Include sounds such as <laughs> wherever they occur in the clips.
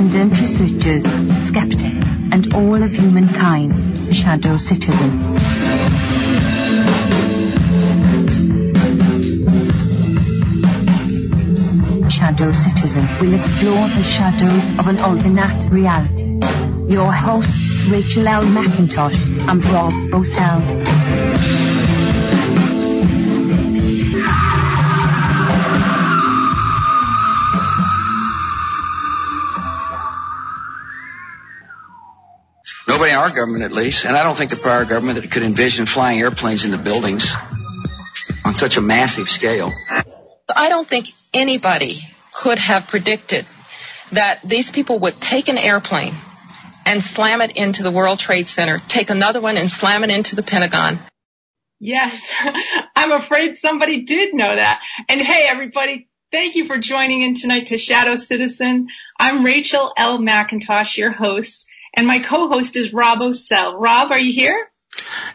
Independent researchers, skeptics, and all of humankind, Shadow Citizen. Shadow Citizen will explore the shadows of an alternate reality. Your hosts, Rachel L. McIntosh and Rob Bosell. Our government, at least, and I don't think the prior government that could envision flying airplanes into buildings on such a massive scale. I don't think anybody could have predicted that these people would take an airplane and slam it into the World Trade Center, take another one and slam it into the Pentagon. Yes, <laughs> I'm afraid somebody did know that. And hey, everybody, thank you for joining in tonight to Shadow Citizen. I'm Rachel L. McIntosh, your host, and my co-host is Rob Osell. Rob, are you here?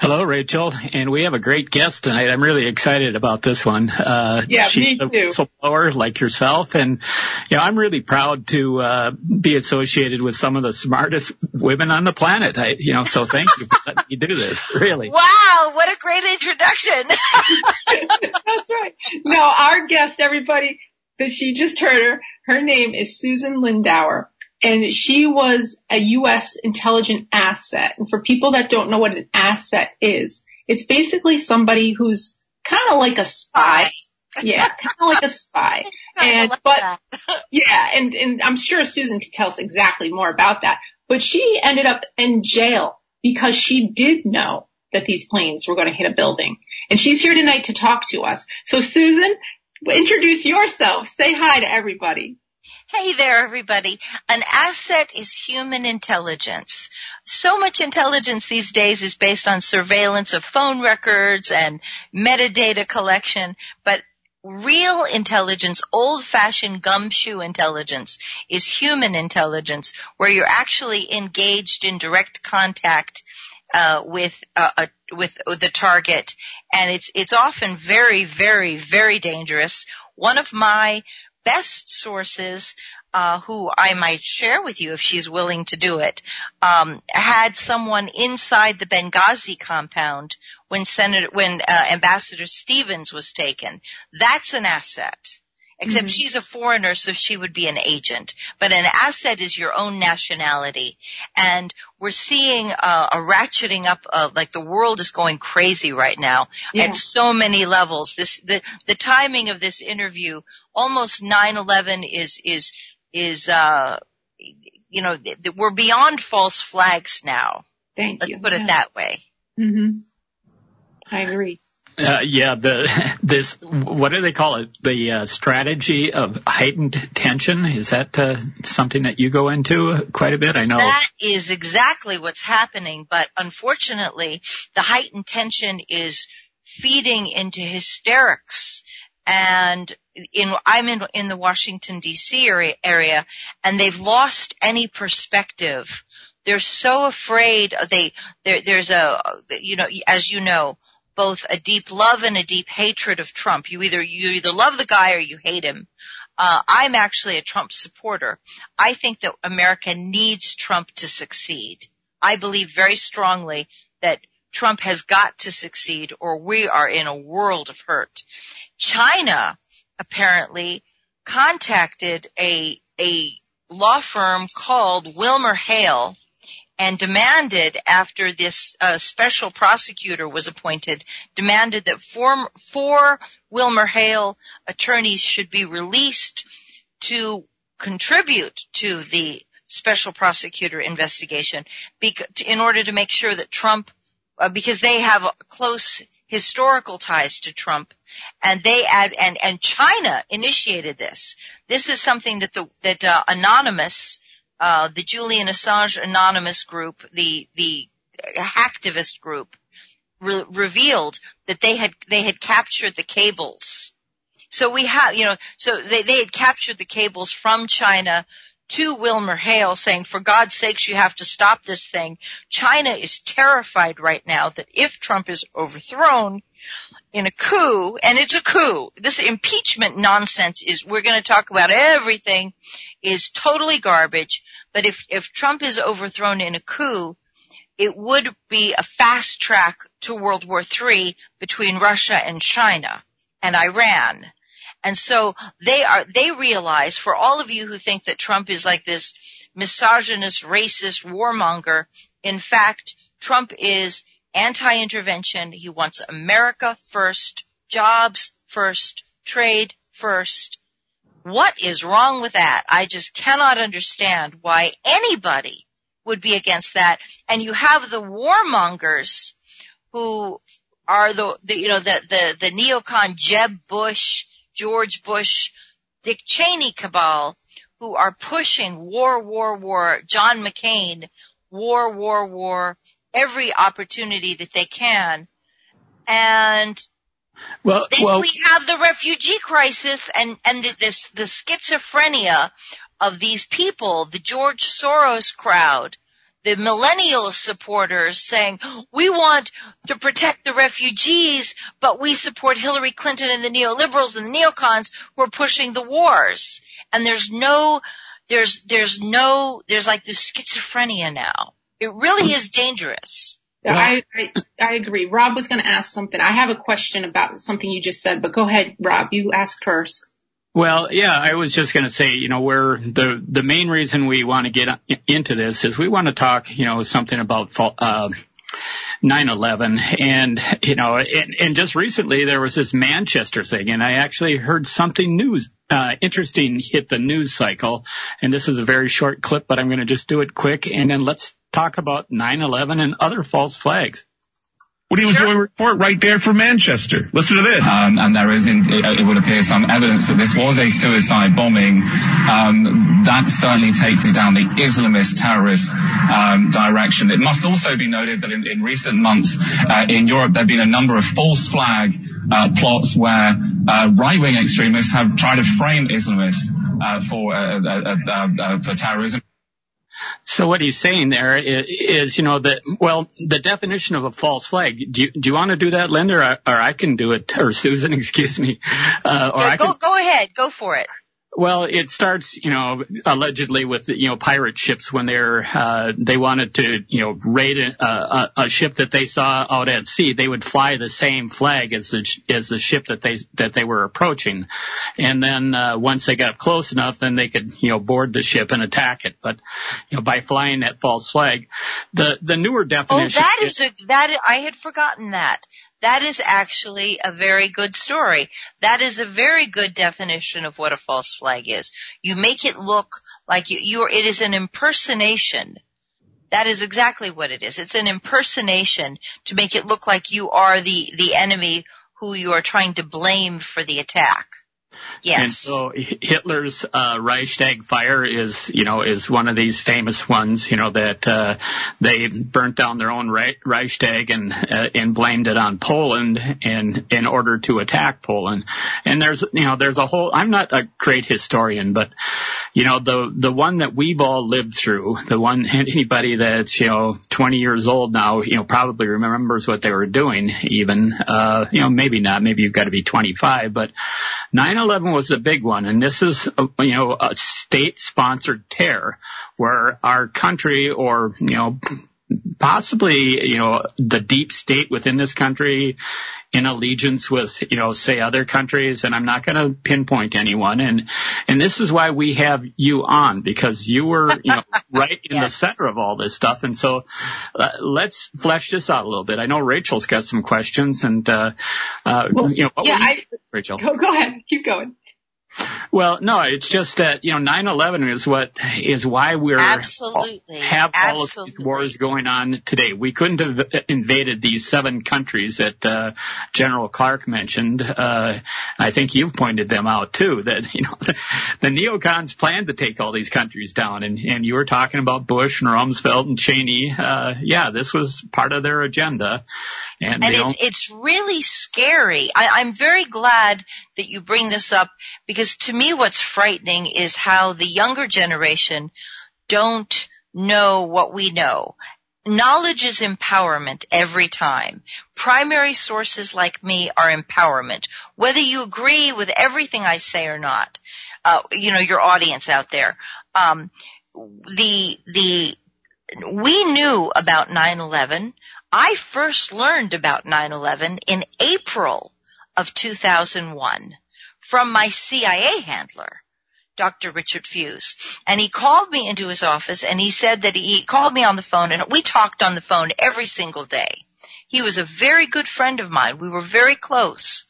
Hello, Rachel, and we have a great guest tonight. I'm really excited about this one. Uh, yeah, she's me too. a whistleblower like yourself, and you know, I'm really proud to uh, be associated with some of the smartest women on the planet. I, you know, so thank you for letting me do this. <laughs> Really. Wow, what a great introduction. <laughs> That's right. Now, our guest, everybody, that she just heard her, her name is Susan Lindauer and she was a U.S. intelligent asset. And for people that don't know what an asset is, it's basically somebody who's kind of like a spy. Yeah, kind of like a spy. <laughs> And but <laughs> yeah, and and I'm sure Susan could tell us exactly more about that. But she ended up in jail because she did know that these planes were going to hit a building. And she's here tonight to talk to us. So Susan, introduce yourself. Say hi to everybody. Hey there, everybody. An asset is human intelligence. So much intelligence these days is based on surveillance of phone records and metadata collection, but real intelligence, old-fashioned gumshoe intelligence is human intelligence where you're actually engaged in direct contact uh, with uh, a, with the target, and it's it's often very, very, very dangerous. One of my best sources uh, who I might share with you if she's willing to do it, um, had someone inside the Benghazi compound when Senator, when uh, Ambassador Stevens was taken. That's an asset. Except mm-hmm. she's a foreigner, so she would be an agent. But an asset is your own nationality. And we're seeing uh, a ratcheting up of, like the world is going crazy right now yeah. at so many levels. This, the, the timing of this interview, almost 9-11 is, is, is, uh, you know, th- th- we're beyond false flags now. Thank Let's you. put yeah. it that way. Mm-hmm. I agree. Uh, yeah, the <laughs> this what do they call it? The uh, strategy of heightened tension is that uh, something that you go into quite a bit? I know that is exactly what's happening, but unfortunately, the heightened tension is feeding into hysterics. And in I'm in in the Washington D.C. area, area, and they've lost any perspective. They're so afraid. They there, there's a you know as you know both a deep love and a deep hatred of Trump. You either you either love the guy or you hate him. Uh, I'm actually a Trump supporter. I think that America needs Trump to succeed. I believe very strongly that Trump has got to succeed or we are in a world of hurt. China apparently contacted a, a law firm called Wilmer Hale and demanded after this uh, special prosecutor was appointed, demanded that four, four Wilmer Hale attorneys should be released to contribute to the special prosecutor investigation in order to make sure that Trump, uh, because they have close historical ties to Trump, and they add and and China initiated this. This is something that the that uh, Anonymous uh, the Julian Assange Anonymous group, the the hacktivist group, re- revealed that they had they had captured the cables. So we have, you know, so they they had captured the cables from China to Wilmer Hale saying, for God's sakes, you have to stop this thing. China is terrified right now that if Trump is overthrown in a coup, and it's a coup, this impeachment nonsense is, we're going to talk about everything is totally garbage. But if, if Trump is overthrown in a coup, it would be a fast track to World War III between Russia and China and Iran. And so they are, they realize for all of you who think that Trump is like this misogynist, racist warmonger, in fact, Trump is anti-intervention. He wants America first, jobs first, trade first. What is wrong with that? I just cannot understand why anybody would be against that. And you have the warmongers who are the, the you know, the, the, the neocon Jeb Bush, George Bush, Dick Cheney cabal who are pushing war, war, war, John McCain, war, war, war, every opportunity that they can. And well, then well, we have the refugee crisis and, and this, the schizophrenia of these people, the George Soros crowd, the millennial supporters saying, we want to protect the refugees, but we support Hillary Clinton and the neoliberals and the neocons who are pushing the wars. And there's no, there's, there's no, there's like this schizophrenia now. It really is dangerous. I, I, I agree. Rob was going to ask something. I have a question about something you just said, but go ahead, Rob. You ask first. Well, yeah, I was just going to say, you know, where the the main reason we want to get into this is we want to talk, you know, something about uh, 9/11, and you know, and, and just recently there was this Manchester thing, and I actually heard something news uh, interesting hit the news cycle, and this is a very short clip, but I'm going to just do it quick, and then let's talk about 9/11 and other false flags. What do you enjoy report right there from Manchester? Listen to this. Um, and there is, in, it, it, would appear, some evidence that this was a suicide bombing. Um, that certainly takes it down the Islamist terrorist um, direction. It must also be noted that in, in recent months uh, in Europe there have been a number of false flag uh, plots where uh, right-wing extremists have tried to frame Islamists uh, for uh, uh, for terrorism. So what he's saying there is, is, you know, that, well, the definition of a false flag, do you, do you want to do that, Linda, or, or I can do it, or Susan, <laughs> excuse me. Uh, or yeah, I go, can, go ahead, go for it. Well, it starts, you know, allegedly with, you know, pirate ships when they're, uh, they wanted to, you know, raid a, a, a ship that they saw out at sea. They would fly the same flag as the, as the ship that they, that they were approaching. And then, uh, once they got close enough, then they could, you know, board the ship and attack it. But, you know, by flying that false flag, the, the newer definition. Oh, that is, is a, that, I had forgotten that. That is actually a very good story. That is a very good definition of what a false flag is. You make it look like you, you're, it is an impersonation. That is exactly what it is. It's an impersonation to make it look like you are the, the enemy who you are trying to blame for the attack. Yes. And so Hitler's uh, Reichstag fire is, you know, is one of these famous ones, you know, that uh, they burnt down their own Reichstag and uh, and blamed it on Poland in in order to attack Poland. And there's, you know, there's a whole. I'm not a great historian, but you know, the the one that we've all lived through, the one <laughs> anybody that's you know 20 years old now, you know, probably remembers what they were doing. Even, uh, you know, maybe not. Maybe you've got to be 25, but 9/11 was a big one, and this is a, you know a state-sponsored terror where our country or you know possibly you know the deep state within this country in allegiance with, you know, say other countries, and I'm not going to pinpoint anyone. And, and this is why we have you on because you were, you know, <laughs> right in yes. the center of all this stuff. And so, uh, let's flesh this out a little bit. I know Rachel's got some questions and, uh, uh, well, you know, yeah, you, I, Rachel. Go, go ahead. Keep going. Well, no, it's just that, you know, 9-11 is what, is why we're, Absolutely. have all Absolutely. of these wars going on today. We couldn't have invaded these seven countries that, uh, General Clark mentioned. Uh, I think you've pointed them out too, that, you know, the, the neocons planned to take all these countries down and, and you were talking about Bush and Rumsfeld and Cheney. Uh, yeah, this was part of their agenda. And, and it's, it's really scary. I, I'm very glad that you bring this up because to me what's frightening is how the younger generation don't know what we know. Knowledge is empowerment every time. Primary sources like me are empowerment. Whether you agree with everything I say or not. uh, you know, your audience out there. Um, the the we knew about 9/11. I first learned about 9/11 in April of 2001 from my CIA handler. Dr. Richard Fuisz. And he called me into his office and he said that he called me on the phone and we talked on the phone every single day. He was a very good friend of mine. We were very close.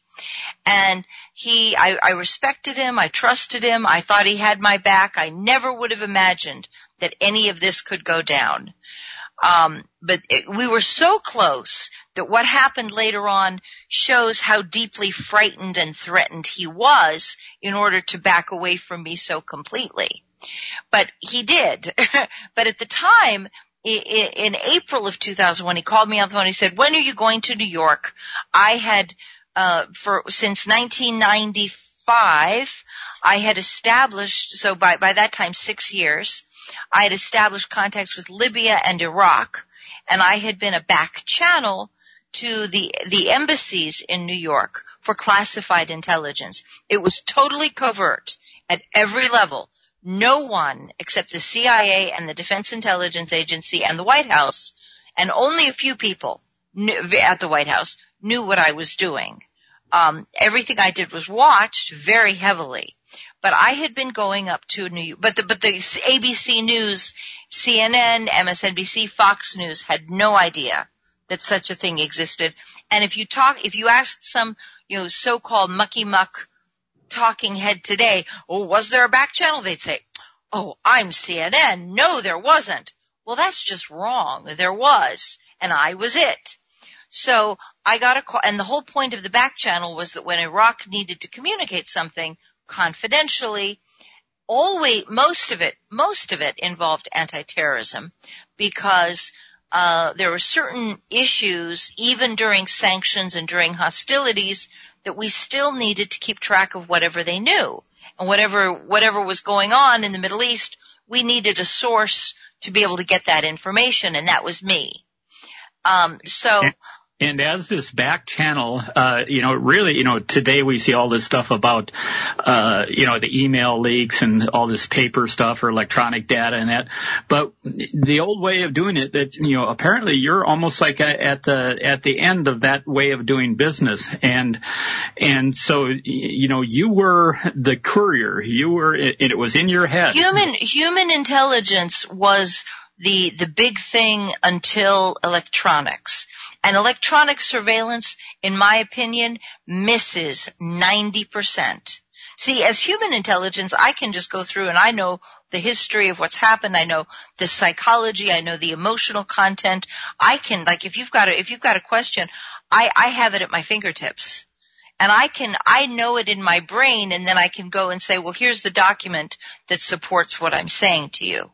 And he, I, I respected him. I trusted him. I thought he had my back. I never would have imagined that any of this could go down. Um, but it, we were so close that what happened later on shows how deeply frightened and threatened he was in order to back away from me so completely. But he did. <laughs> but at the time, in April of 2001, he called me on the phone. And he said, "When are you going to New York?" I had, uh, for since 1995, I had established. So by by that time, six years, I had established contacts with Libya and Iraq, and I had been a back channel to the the embassies in New York for classified intelligence. It was totally covert at every level no one except the CIA and the Defense Intelligence Agency and the White House, and only a few people knew, at the White House knew what I was doing. Um, everything I did was watched very heavily. But I had been going up to New York, but the, but the ABC News, CNN, MSNBC, Fox News had no idea that such a thing existed. And if you talk, if you asked some, you know, so-called mucky muck talking head today, oh, was there a back channel? They'd say, oh, I'm CNN. No, there wasn't. Well, that's just wrong. There was, and I was it. So I got a call, and the whole point of the back channel was that when Iraq needed to communicate something confidentially, always, most of it, most of it involved anti-terrorism because uh, there were certain issues, even during sanctions and during hostilities, that we still needed to keep track of whatever they knew. And whatever, whatever was going on in the Middle East, we needed a source to be able to get that information, and that was me. Um, so and as this back channel, uh, you know, really, you know, today we see all this stuff about, uh, you know, the email leaks and all this paper stuff or electronic data and that. But the old way of doing it, that you know, apparently you're almost like a, at the at the end of that way of doing business, and and so you know, you were the courier. You were, it, it was in your head. Human human intelligence was the the big thing until electronics and electronic surveillance, in my opinion, misses 90%. See, as human intelligence, I can just go through and I know the history of what's happened. I know the psychology. I know the emotional content. I can, like, if you've got a, if you've got a question, I, I have it at my fingertips. And I can, I know it in my brain and then I can go and say, well, here's the document that supports what I'm saying to you.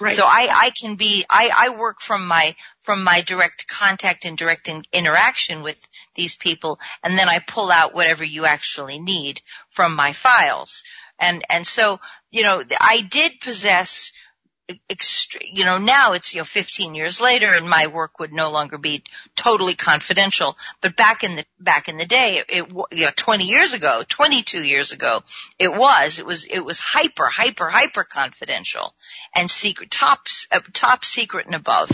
Right. So I, I can be, I, I work from my, from my direct contact and direct in, interaction with these people and then I pull out whatever you actually need from my files. And, and so, you know, I did possess you know, now it's, you know, 15 years later and my work would no longer be totally confidential. But back in the, back in the day, it, you know, 20 years ago, 22 years ago, it was, it was, it was hyper, hyper, hyper confidential and secret, top, uh, top secret and above.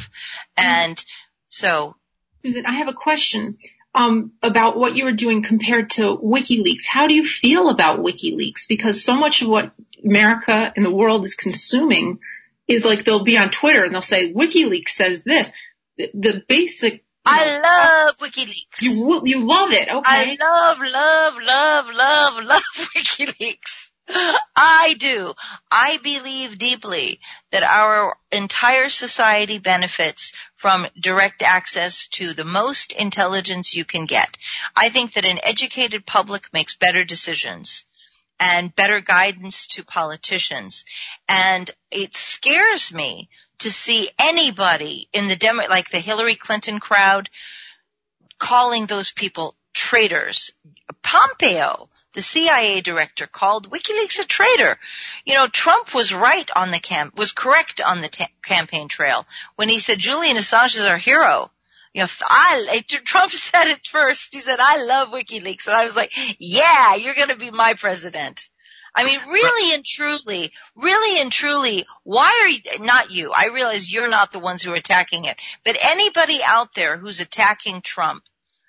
And so. Susan, I have a question. Um, about what you were doing compared to WikiLeaks. How do you feel about WikiLeaks? Because so much of what America and the world is consuming is like they'll be on Twitter and they'll say WikiLeaks says this. The, the basic. I know, love WikiLeaks. You you love it, okay? I love, love, love, love, love <laughs> WikiLeaks. I do. I believe deeply that our entire society benefits from direct access to the most intelligence you can get. I think that an educated public makes better decisions and better guidance to politicians. And it scares me to see anybody in the demo, like the Hillary Clinton crowd calling those people traitors. Pompeo, the CIA director called WikiLeaks a traitor. You know, Trump was right on the camp, was correct on the ta- campaign trail when he said Julian Assange is our hero you know, I, Trump <laughs> said it first. He said, I love WikiLeaks. And I was like, yeah, you're going to be my president. I mean, really and truly, really and truly, why are you, not you, I realize you're not the ones who are attacking it, but anybody out there who's attacking Trump,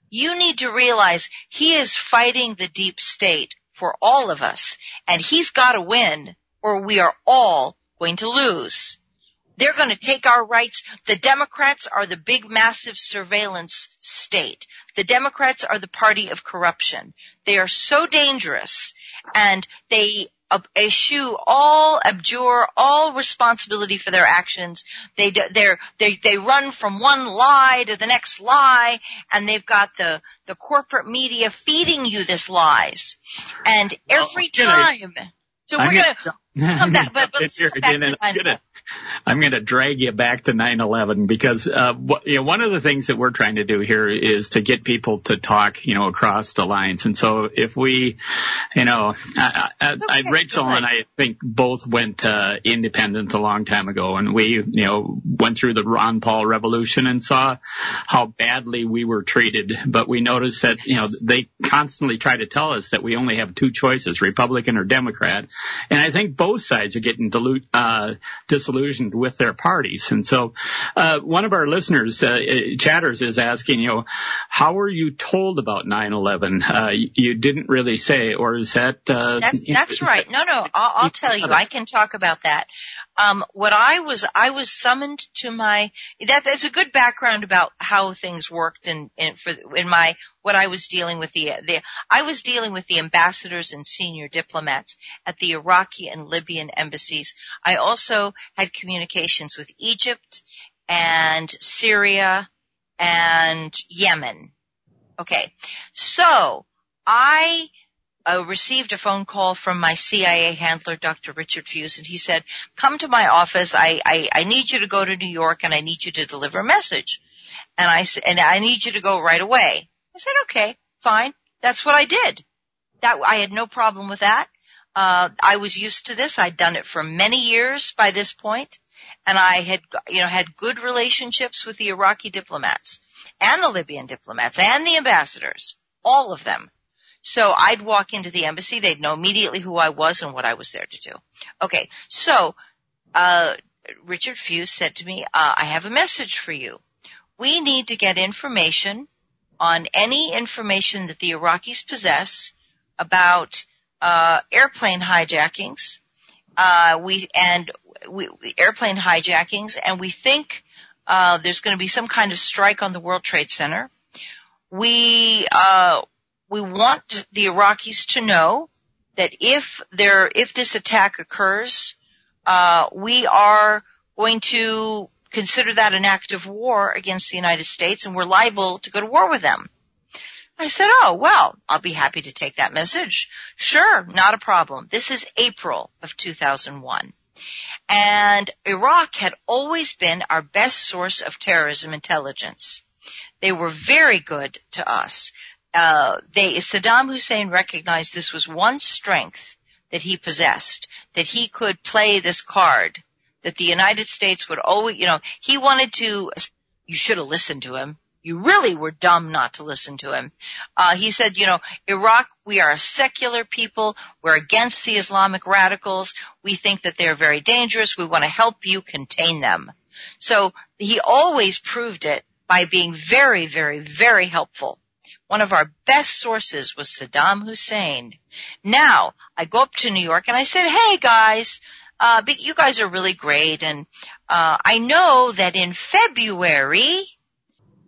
you need to realize he is fighting the deep state for all of us, and he's gotta win, or we are all going to lose. They're going to take our rights. The Democrats are the big massive surveillance state. The Democrats are the party of corruption. They are so dangerous and they eschew all, abjure all responsibility for their actions. They, they they, run from one lie to the next lie and they've got the, the corporate media feeding you this lies. And every time, so we're going <laughs> to come back, but, but let's come back to I'm going to drag you back to 9/11 because uh, you know one of the things that we're trying to do here is to get people to talk, you know, across the lines. And so if we, you know, I, I, okay, Rachel and I think both went uh, independent a long time ago, and we, you know, went through the Ron Paul revolution and saw how badly we were treated. But we noticed that you know they constantly try to tell us that we only have two choices, Republican or Democrat, and I think both sides are getting dilute, uh, disillusioned disillusioned with their parties. And so, uh, one of our listeners, uh, chatters is asking, you know, how were you told about 9/11? Uh, you didn't really say, or is that? Uh, that's, that's right. No, no, I'll, I'll tell you. I can talk about that. Um, what I was, I was summoned to my, that, that's a good background about how things worked in, in, for, in my, what I was dealing with the, the, I was dealing with the ambassadors and senior diplomats at the Iraqi and Libyan embassies. I also had communications with Egypt and Syria and Yemen. Okay. So, I, uh, received a phone call from my CIA handler, Dr. Richard Fuisz, and he said, come to my office. I, I, I need you to go to New York and I need you to deliver a message. And I said, and I need you to go right away. I said, okay, fine. That's what I did. That, I had no problem with that. Uh, I was used to this. I'd done it for many years by this point, and I had, you know, had good relationships with the Iraqi diplomats and the Libyan diplomats and the ambassadors, all of them. So I'd walk into the embassy. They'd know immediately who I was and what I was there to do. Okay. So, uh, Richard Fuisz said to me, uh, I have a message for you. We need to get information on any information that the Iraqis possess about uh, airplane hijackings. Uh, we and we, airplane hijackings, and we think uh, there's going to be some kind of strike on the World Trade Center. We uh, we want the Iraqis to know that if there, if this attack occurs, uh, we are going to consider that an act of war against the United States and we're liable to go to war with them. I said, oh, well, I'll be happy to take that message. Sure, not a problem. This is April of 2001. And Iraq had always been our best source of terrorism intelligence. They were very good to us uh, they, Saddam Hussein recognized this was one strength that he possessed, that he could play this card, that the United States would always, you know, he wanted to, you should have listened to him. You really were dumb not to listen to him. Uh, he said, you know, Iraq, we are a secular people. We're against the Islamic radicals. We think that they're very dangerous. We want to help you contain them. So he always proved it by being very, very, very helpful one of our best sources was Saddam Hussein. Now, I go up to New York and I said, hey guys, uh, you guys are really great and, uh, I know that in February,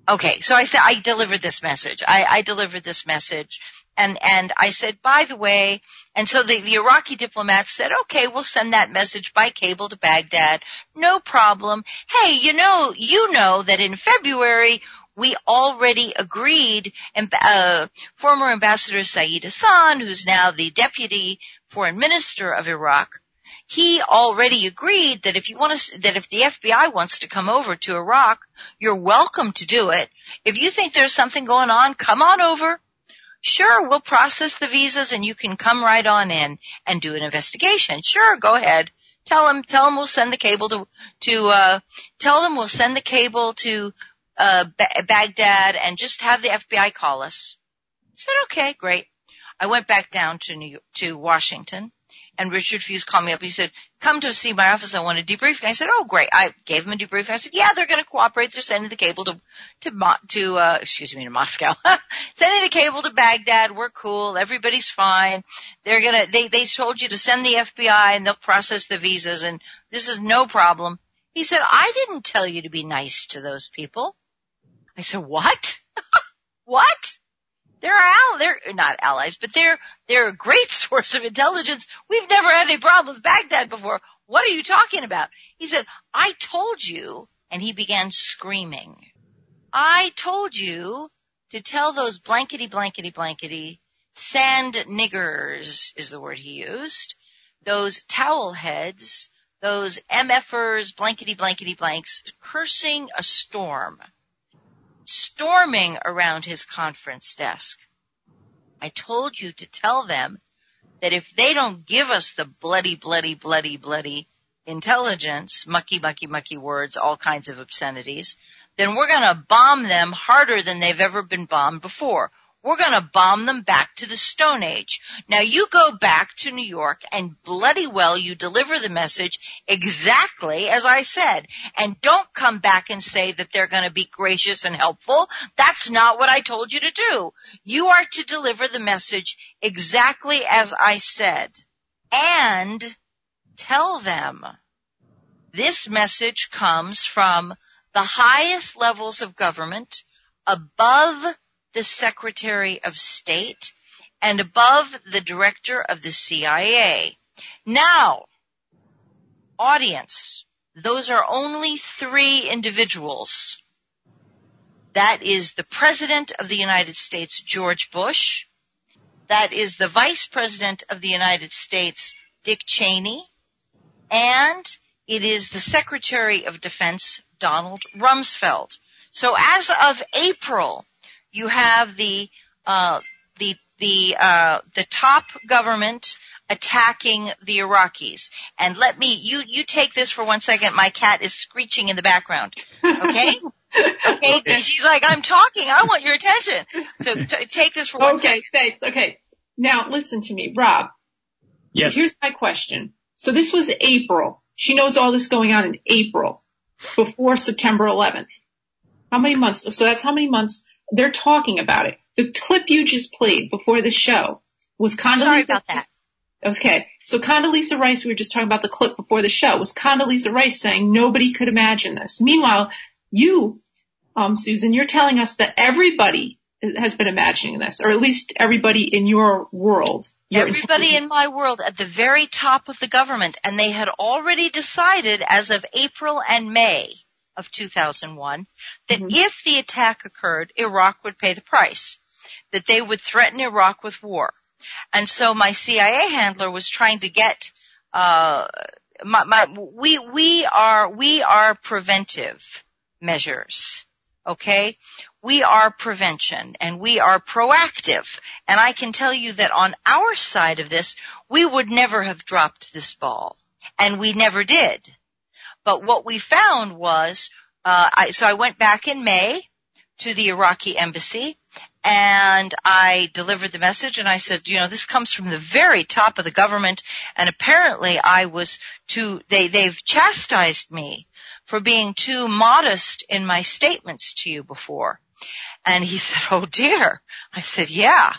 okay, so I said, I delivered this message. I, I delivered this message and, and I said, by the way, and so the, the Iraqi diplomats said, okay, we'll send that message by cable to Baghdad. No problem. Hey, you know, you know that in February we already agreed, uh, former Ambassador Saeed Hassan, who's now the deputy foreign minister of Iraq, he already agreed that if you want to, that if the FBI wants to come over to Iraq, you're welcome to do it. If you think there's something going on, come on over. Sure, we'll process the visas and you can come right on in and do an investigation. Sure, go ahead. Tell them, tell them we'll send the cable to, to, uh, tell them we'll send the cable to uh, ba- Baghdad and just have the FBI call us. I said, okay, great. I went back down to New to Washington And Richard Fuisz called me up. He said, come to see my office. I want a debrief. I said, oh great. I gave him a debrief. I said, yeah, they're going to cooperate. They're sending the cable to, to, to, uh, excuse me, to Moscow. <laughs> sending the cable to Baghdad. We're cool. Everybody's fine. They're going to, they, they told you to send the FBI and they'll process the visas and this is no problem. He said, I didn't tell you to be nice to those people. I said, what? <laughs> what? They're al- they're not allies, but they're they're a great <laughs> source of intelligence. We've never had any problem with Baghdad before. What are you talking about? He said, I told you, and he began screaming. I told you to tell those blankety blankety blankety sand niggers is the word he used. Those towel heads, those MFers, blankety blankety blanks, cursing a storm storming around his conference desk. I told you to tell them that if they don't give us the bloody, bloody, bloody, bloody intelligence, mucky, mucky, mucky words, all kinds of obscenities, then we're gonna bomb them harder than they've ever been bombed before. We're gonna bomb them back to the Stone Age. Now you go back to New York and bloody well you deliver the message exactly as I said. And don't come back and say that they're gonna be gracious and helpful. That's not what I told you to do. You are to deliver the message exactly as I said. And tell them this message comes from the highest levels of government above the Secretary of State and above the Director of the CIA. Now, audience, those are only three individuals. That is the President of the United States, George Bush. That is the Vice President of the United States, Dick Cheney. And it is the Secretary of Defense, Donald Rumsfeld. So as of April you have the uh, the the uh, the top government attacking the Iraqis. And let me you you take this for one second. My cat is screeching in the background. Okay. <laughs> okay. okay. She's like, I'm talking. I want your attention. So t- take this for one okay, second. thanks. Okay. Now listen to me, Rob. Yes. Here's my question. So this was April. She knows all this going on in April before September 11th. How many months? So that's how many months they're talking about it. The clip you just played before the show was Condoleezza. Sorry about that. Okay. So Condoleezza Rice, we were just talking about the clip before the show, was Condoleezza Rice saying nobody could imagine this. Meanwhile, you, um, Susan, you're telling us that everybody has been imagining this, or at least everybody in your world. Your everybody in my world at the very top of the government, and they had already decided as of April and May of 2001 that mm-hmm. if the attack occurred, Iraq would pay the price, that they would threaten Iraq with war. And so my CIA handler was trying to get, uh, my, my, we, we are, we are preventive measures. Okay? We are prevention and we are proactive. And I can tell you that on our side of this, we would never have dropped this ball. And we never did. But what we found was, uh, I, so I went back in May to the Iraqi embassy and I delivered the message and I said, you know, this comes from the very top of the government and apparently I was too, they, they've chastised me for being too modest in my statements to you before. And he <laughs> said, oh dear. I said, yeah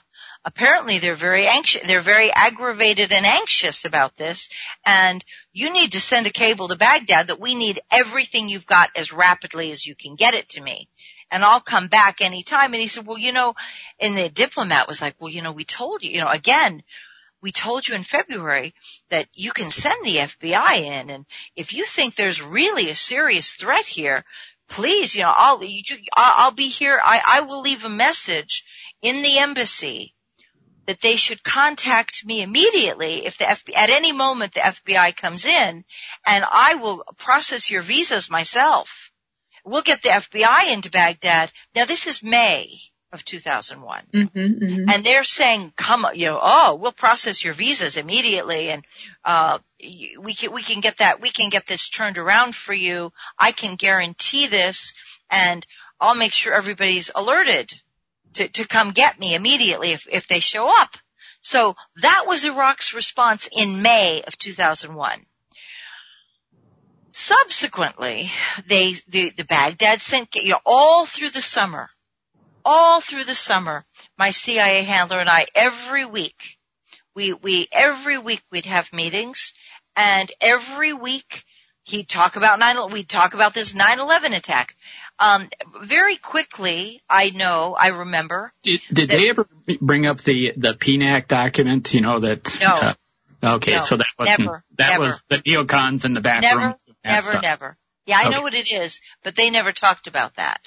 apparently they're very anxious, they're very aggravated and anxious about this, and you need to send a cable to Baghdad that we need everything you've got as rapidly as you can get it to me. And I'll come back anytime. And he said, well, you know, and the diplomat was like, well, you know, we told you, you know, again, we told you in February that you can send the FBI in, and if you think there's really a serious threat here, please, you know, I'll, you, I'll be here. I, I will leave a message in the embassy that they should contact me immediately if the FBI, at any moment the FBI comes in and I will process your visas myself. We'll get the FBI into Baghdad. Now this is May of 2001. Mm-hmm, mm-hmm. And they're saying, come, you know, oh, we'll process your visas immediately and, uh, we can, we can get that, we can get this turned around for you. I can guarantee this and I'll make sure everybody's alerted to, to come get me immediately if, if they show up. So that was Iraq's response in May of 2001. Subsequently, they, the, the Baghdad sent, you know, all through the summer, all through the summer, my CIA handler and I, every week, we, we, every week we'd have meetings, and every week he'd talk about 9, we'd talk about this 9-11 attack. Um, very quickly, I know, I remember. Did, did they ever bring up the, the PNAC document, you know, that, no. Uh, okay, no, so that was never, that never. was the neocons in the back never, room. Never, stuff. never. Yeah, I Okay. know what it is, but they never talked about that.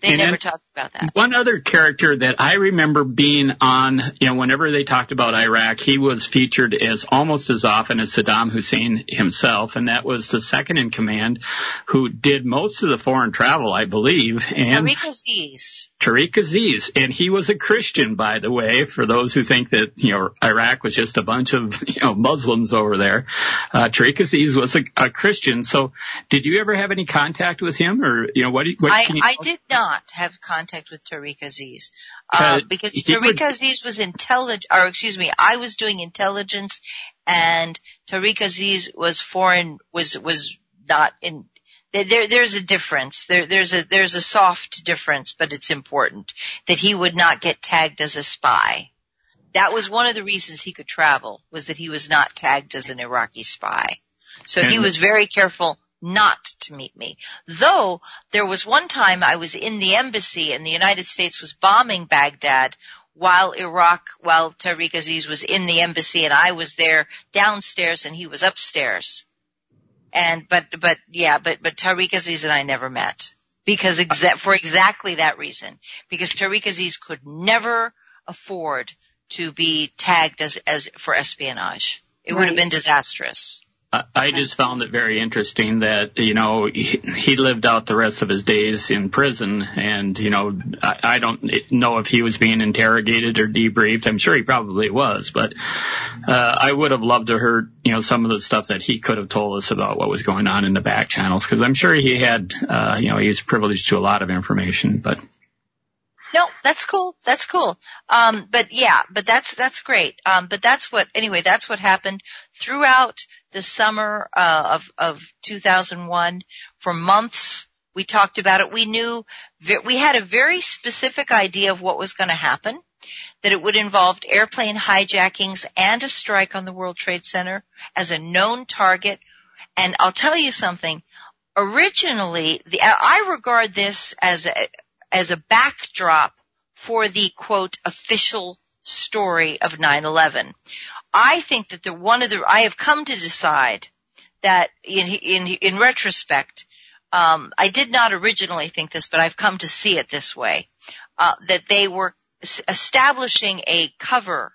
They And never talked about that. One other character that I remember being on, you know, whenever they talked about Iraq, he was featured as almost as often as Saddam Hussein himself, and that was the second in command who did most of the foreign travel, I believe, and Tariq Aziz. Tariq Aziz, and he was a Christian, by the way, for those who think that, you know, Iraq was just a bunch of, you know, Muslims over there. Uh, Tariq Aziz was a, a Christian. So did you ever have any contact with him or, you know, what, do you- what I, can you I did not have contact with Tariq Aziz. Uh, because Tariq Aziz was intelligent, or excuse me, I was doing intelligence and Tariq Aziz was foreign, was, was not in, there, there- there's a difference. There, there's a, there's a soft difference, but it's important that he would not get tagged as a spy. That was one of the reasons he could travel, was that he was not tagged as an Iraqi spy. So he was very careful not to meet me. Though there was one time I was in the embassy and the United States was bombing Baghdad while Iraq, while Tariq Aziz was in the embassy and I was there downstairs and he was upstairs. And, but, but, yeah, but, but Tariq Aziz and I never met. Because exa- for exactly that reason. Because Tariq Aziz could never afford to be tagged as, as, for espionage. It would have been disastrous. I just found it very interesting that, you know, he, lived out the rest of his days in prison and, you know, I, I don't know if he was being interrogated or debriefed. I'm sure he probably was, but, uh, I would have loved to heard, you know, some of the stuff that he could have told us about what was going on in the back channels because I'm sure he had, uh, you know, he was privileged to a lot of information, but No, that's cool. That's cool. Um, but yeah, but that's that's great. Um, but that's what anyway. That's what happened throughout the summer uh, of of 2001. For months, we talked about it. We knew we had a very specific idea of what was going to happen. That it would involve airplane hijackings and a strike on the World Trade Center as a known target. And I'll tell you something. Originally, the I regard this as a as a backdrop for the quote official story of 9/11. I think that the one of the I have come to decide that in in in retrospect, um, I did not originally think this, but I've come to see it this way: uh, that they were establishing a cover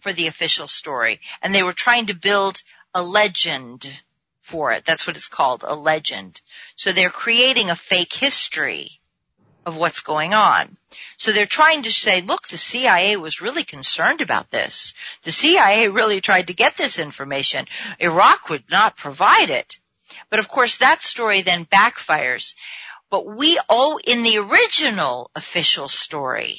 for the official story, and they were trying to build a legend for it. That's what it's called, a legend. So they're creating a fake history of what's going on. So they're trying to say, look, the CIA was really concerned about this. The CIA really tried to get this information. Iraq would not provide it. But of course that story then backfires. But we all, in the original official story,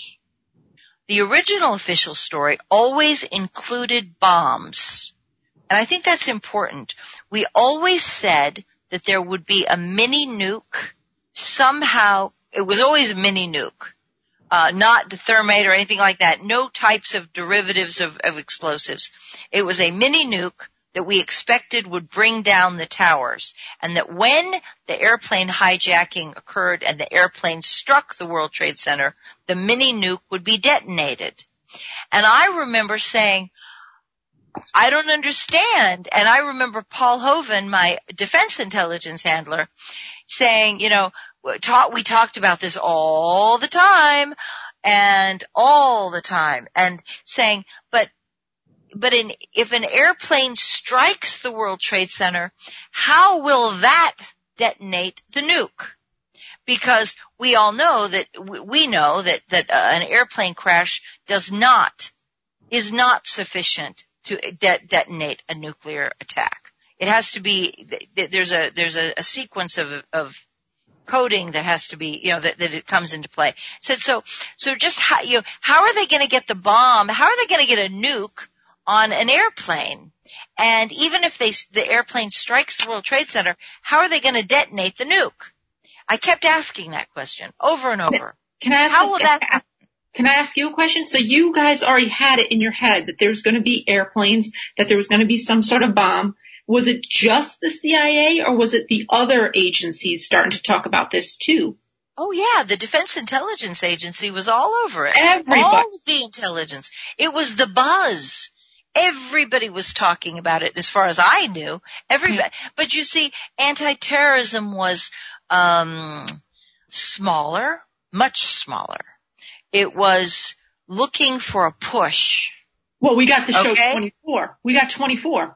the original official story always included bombs. And I think that's important. We always said that there would be a mini nuke somehow, it was always a mini nuke. Uh, not the thermate or anything like that. No types of derivatives of, of explosives. It was a mini nuke that we expected would bring down the towers and that when the airplane hijacking occurred and the airplane struck the World Trade Center, the mini nuke would be detonated. And I remember saying, I don't understand. And I remember Paul Hoven, my defense intelligence handler, saying, you know, we we talked about this all the time and all the time and saying, but but in, if an airplane strikes the World Trade Center, how will that detonate the nuke? Because we all know that we- know that that uh, an airplane crash does not is not sufficient to de- detonate a nuclear attack. It has to be th- th- there's a there's a, a sequence of of coding that has to be, you know, that, that it comes into play. Said so, so just how, you know, how are they going to get the bomb? How are they going to get a nuke on an airplane? And even if they, the airplane strikes the World Trade Center, how are they going to detonate the nuke? I kept asking that question over and over. Can I ask How will that <laughs> Can I ask you a question? So you guys already had it in your head that there was going to be airplanes, that there was going to be some sort of bomb. Was it just the CIA or was it the other agencies starting to talk about this too? Oh yeah, the Defense Intelligence Agency was all over it. Everybody. All the intelligence. It was the buzz. Everybody was talking about it as far as I knew. Everybody, but you see, anti-terrorism was, um, smaller, much smaller. It was looking for a push. Well, we got the show Okay. 24. We got 24.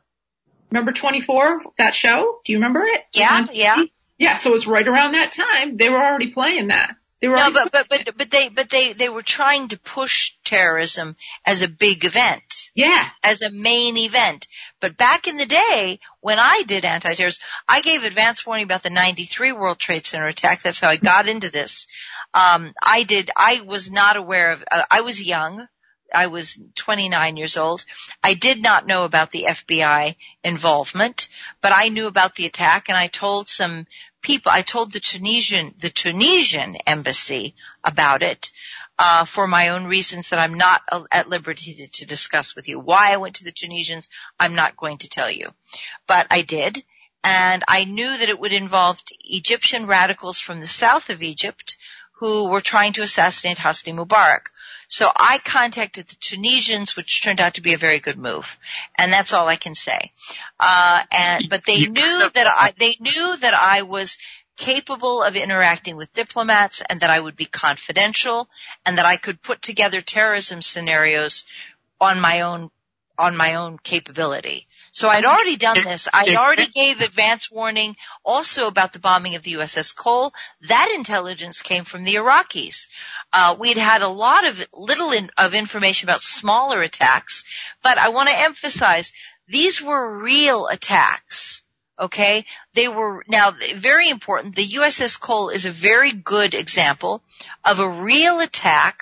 Remember 24? That show? Do you remember it? Yeah, yeah. Yeah, so it's right around that time. They were already playing that. They were No, already but, but, but, but they, but they, they were trying to push terrorism as a big event. Yeah. as a main event. But back in the day, when I did anti-terrorism, I gave advance warning about the 93 World Trade Center attack. That's how I got into this. Um, I did, I was not aware of, uh, I was young. I was 29 years old. I did not know about the FBI involvement, but I knew about the attack and I told some people, I told the Tunisian, the Tunisian embassy about it uh, for my own reasons that I'm not at liberty to, to discuss with you. Why I went to the Tunisians, I'm not going to tell you. But I did, and I knew that it would involve Egyptian radicals from the south of Egypt who were trying to assassinate Hosni Mubarak. So I contacted the Tunisians, which turned out to be a very good move, and that's all I can say. Uh, and but they knew that I they knew that I was capable of interacting with diplomats and that I would be confidential and that I could put together terrorism scenarios on my own on my own capability. So I'd already done this. I already gave advance warning also about the bombing of the USS Cole. That intelligence came from the Iraqis. Uh, we'd had a lot of little in, of information about smaller attacks, but I want to emphasize these were real attacks. Okay, they were now very important. The USS Cole is a very good example of a real attack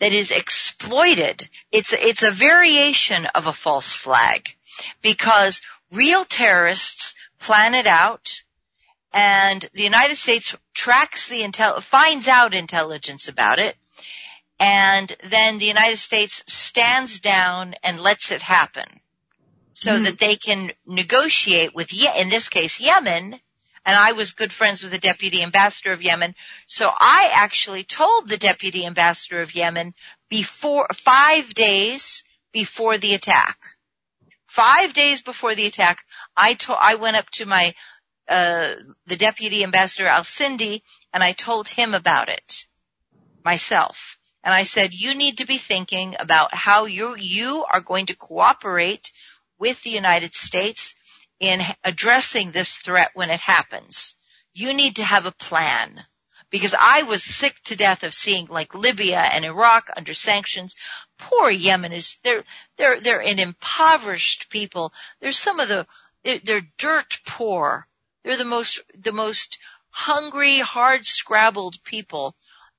that is exploited. It's it's a variation of a false flag because real terrorists plan it out and the United States tracks the intel finds out intelligence about it and then the United States stands down and lets it happen so Hmm. that they can negotiate with Ye- in this case Yemen and I was good friends with the deputy ambassador of Yemen so I actually told the deputy ambassador of Yemen before 5 days before the attack Five days before the attack, I to- I went up to my uh, the deputy ambassador Al Sindi and I told him about it myself. And I said, you need to be thinking about how you you are going to cooperate with the United States in addressing this threat when it happens. You need to have a plan. Because I was sick to death of seeing like Libya and Iraq under sanctions. Poor Yemen is, they're, they're, they're an impoverished people. They're some of the, they're, they're dirt poor. They're the most, the most hungry, hard scrabbled people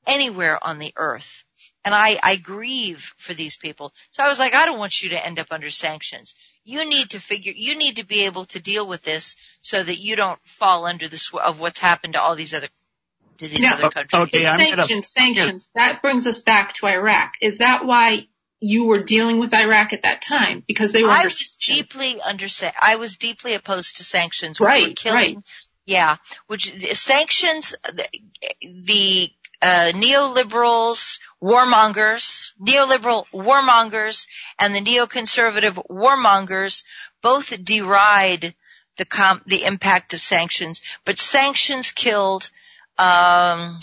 anywhere on the earth. And I, I grieve for these people. So I was like, I don't want you to end up under sanctions. You need to figure, you need to be able to deal with this so that you don't fall under the sw- of what's happened to all these other, to these Now- other countries. Okay, I'm gonna- sanctions, sanctions. That brings us back to Iraq. Is that why you were dealing with Iraq at that time? Because they were I under was deeply under, I was deeply opposed to sanctions. which Right, were killing, right. Yeah, which sanctions the, the uh, neoliberals, warmongers, neoliberal warmongers, and the neoconservative warmongers both deride the com- the impact of sanctions. But sanctions killed um,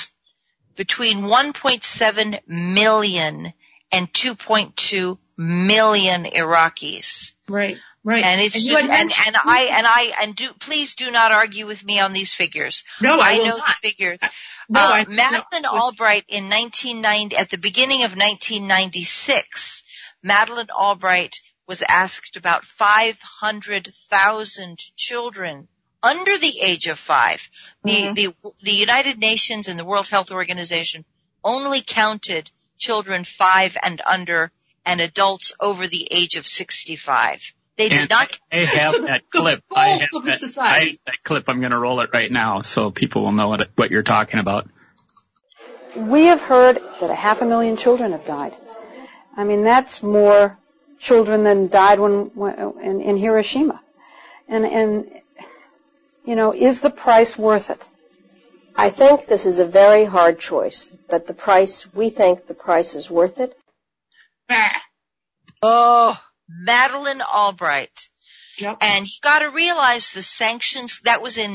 between 1.7 million and 2.2 million Iraqis. Right, right. And it's you just, and, mentioned- and I and I and do please do not argue with me on these figures. No, I will know not. the figures. No, uh, I- Madeleine no. Albright in 1990 at the beginning of 1996, Madeleine Albright was asked about 500,000 children under the age of 5 The, mm-hmm. the, the United Nations and the World Health Organization only counted children 5 and under and adults over the age of 65. They did and not. I <laughs> have that clip. I have that, I have that clip. I'm going to roll it right now so people will know what, what you're talking about. We have heard that a half a million children have died. I mean, that's more children than died when, when in, in Hiroshima. And, and, you know, is the price worth it? I think this is a very hard choice, but the price, we think the price is worth it. Oh, Madeleine Albright. Yep. And you got to realize the sanctions, that was in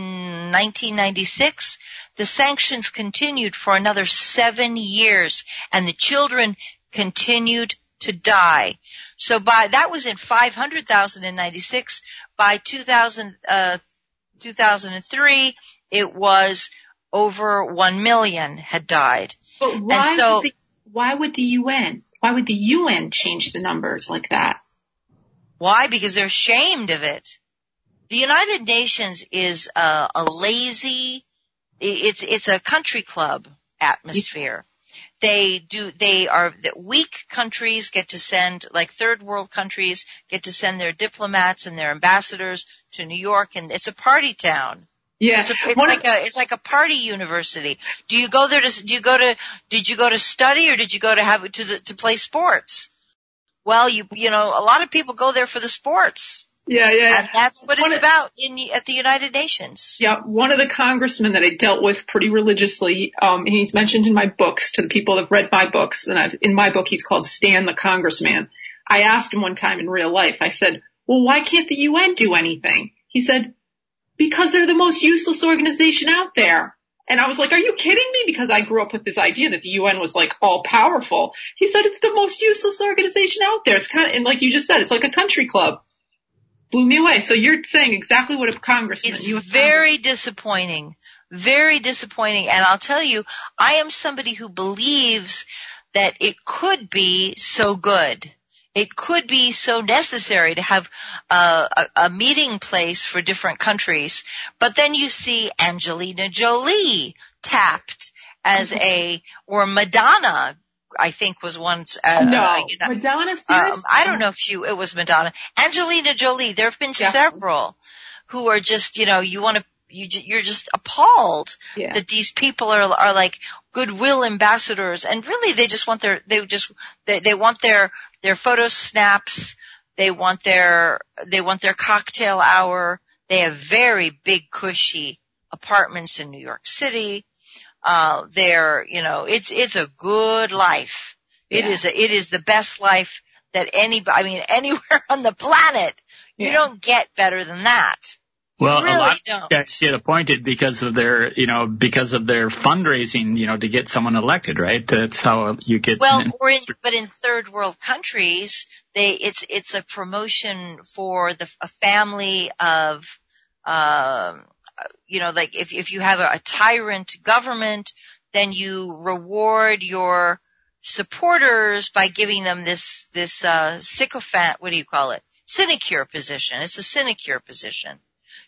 1996. The sanctions continued for another seven years and the children continued to die. So by, that was in 500,000 in 96. By 2000, uh, 2003, it was over 1 million had died. But why, so, would the, why would the UN, why would the UN change the numbers like that? Why? Because they're ashamed of it. The United Nations is a, a lazy, it's, it's a country club atmosphere. They do, they are, weak countries get to send, like third world countries get to send their diplomats and their ambassadors to New York and it's a party town. Yeah, it's, a, it's like a it's like a party university. Do you go there to do you go to did you go to study or did you go to have to the, to play sports? Well, you you know, a lot of people go there for the sports. Yeah, yeah. And that's what one it's of, about in at the United Nations. Yeah, one of the congressmen that I dealt with pretty religiously, um, he's mentioned in my books to the people that have read my books, and I've, in my book he's called Stan the Congressman. I asked him one time in real life, I said, well, why can't the UN do anything? He said, because they're the most useless organization out there. And I was like, are you kidding me? Because I grew up with this idea that the UN was like all powerful. He said it's the most useless organization out there. It's kind of, and like you just said, it's like a country club. Blew me away. So you're saying exactly what a congressman. It's very disappointing. Very disappointing. And I'll tell you, I am somebody who believes that it could be so good it could be so necessary to have a, a, a, meeting place for different countries. But then you see Angelina Jolie tapped as <laughs> a, or Madonna, I think was once. Uh, no, you know, Madonna. Seriously? Um, I don't know if you it was Madonna. Angelina Jolie. There have been yeah. several who are just you know you want to you you're just appalled yeah. that these people are are like goodwill ambassadors and really they just want their they just they, they want their their photo snaps they want their they want their cocktail hour they have very big cushy apartments in New York City uh they're you know it's it's a good life yeah. it is a, it is the best life that any I mean <laughs> anywhere on the planet you yeah. don't get better than that well, really a lot don't. of guys get appointed because of their, you know, because of their fundraising, you know, to get someone elected, right? That's how you get. Well, or in, but in third world countries, they it's it's a promotion for the a family of, um, you know, like if if you have a, a tyrant government, then you reward your supporters by giving them this this uh sycophant. What do you call it? Sinecure position. It's a sinecure position.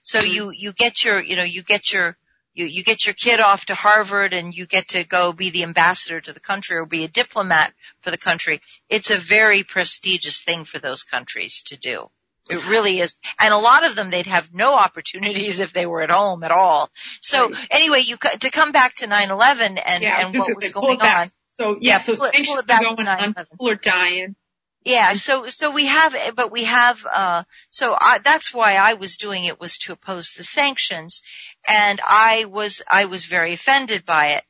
So mm-hmm. you, you get your, you know, you get your, you, you get your kid off to Harvard and you get to go be the ambassador to the country or be a diplomat for the country. It's a very prestigious thing for those countries to do. It really is. And a lot of them, they'd have no opportunities <laughs> if they were at home at all. So right. anyway, you, to come back to 9-11 and, yeah, and what was going on. So yeah, yeah so pull, pull it back going on. People are dying. Yeah, so so we have, but we have. Uh, so I, that's why I was doing it was to oppose the sanctions, and I was I was very offended by it.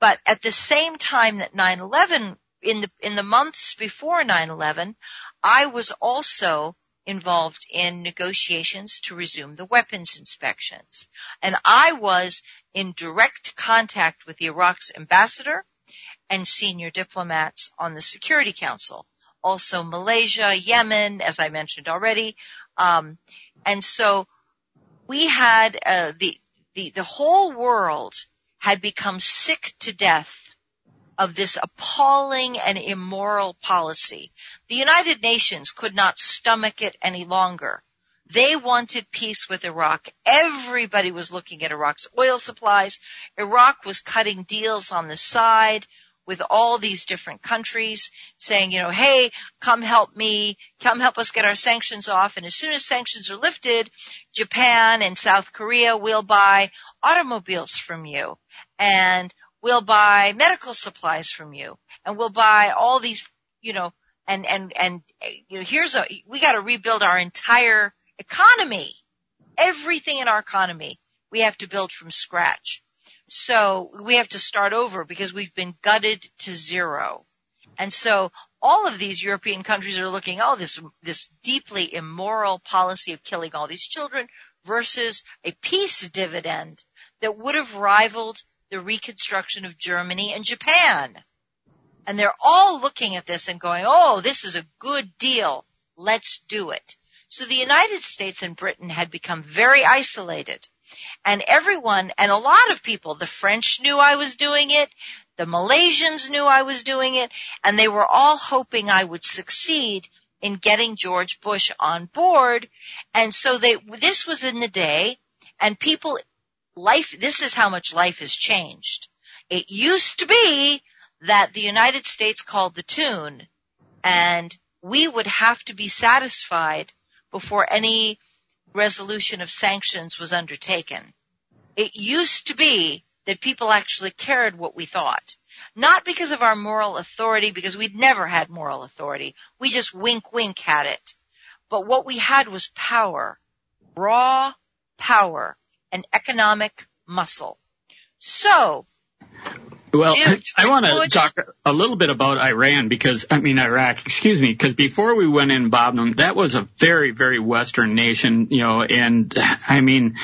But at the same time that 9/11, in the in the months before 9/11, I was also involved in negotiations to resume the weapons inspections, and I was in direct contact with the Iraq's ambassador and senior diplomats on the Security Council also Malaysia, Yemen, as I mentioned already. Um, and so we had uh, the the the whole world had become sick to death of this appalling and immoral policy. The United Nations could not stomach it any longer. They wanted peace with Iraq. Everybody was looking at Iraq's oil supplies. Iraq was cutting deals on the side with all these different countries saying, you know, hey, come help me, come help us get our sanctions off. And as soon as sanctions are lifted, Japan and South Korea will buy automobiles from you and we'll buy medical supplies from you and we'll buy all these, you know, and, and, and, you know, here's a, we gotta rebuild our entire economy. Everything in our economy we have to build from scratch. So we have to start over because we've been gutted to zero. And so all of these European countries are looking, oh, this, this deeply immoral policy of killing all these children versus a peace dividend that would have rivaled the reconstruction of Germany and Japan. And they're all looking at this and going, oh, this is a good deal. Let's do it. So the United States and Britain had become very isolated. And everyone, and a lot of people, the French knew I was doing it, the Malaysians knew I was doing it, and they were all hoping I would succeed in getting George Bush on board. And so they, this was in the day, and people, life, this is how much life has changed. It used to be that the United States called the tune, and we would have to be satisfied before any resolution of sanctions was undertaken. It used to be that people actually cared what we thought. Not because of our moral authority, because we'd never had moral authority. We just wink wink had it. But what we had was power. Raw power and economic muscle. So, well, <laughs> I want to talk a little bit about Iran because, I mean, Iraq, excuse me, because before we went in, Bob, that was a very, very Western nation, you know, and I mean,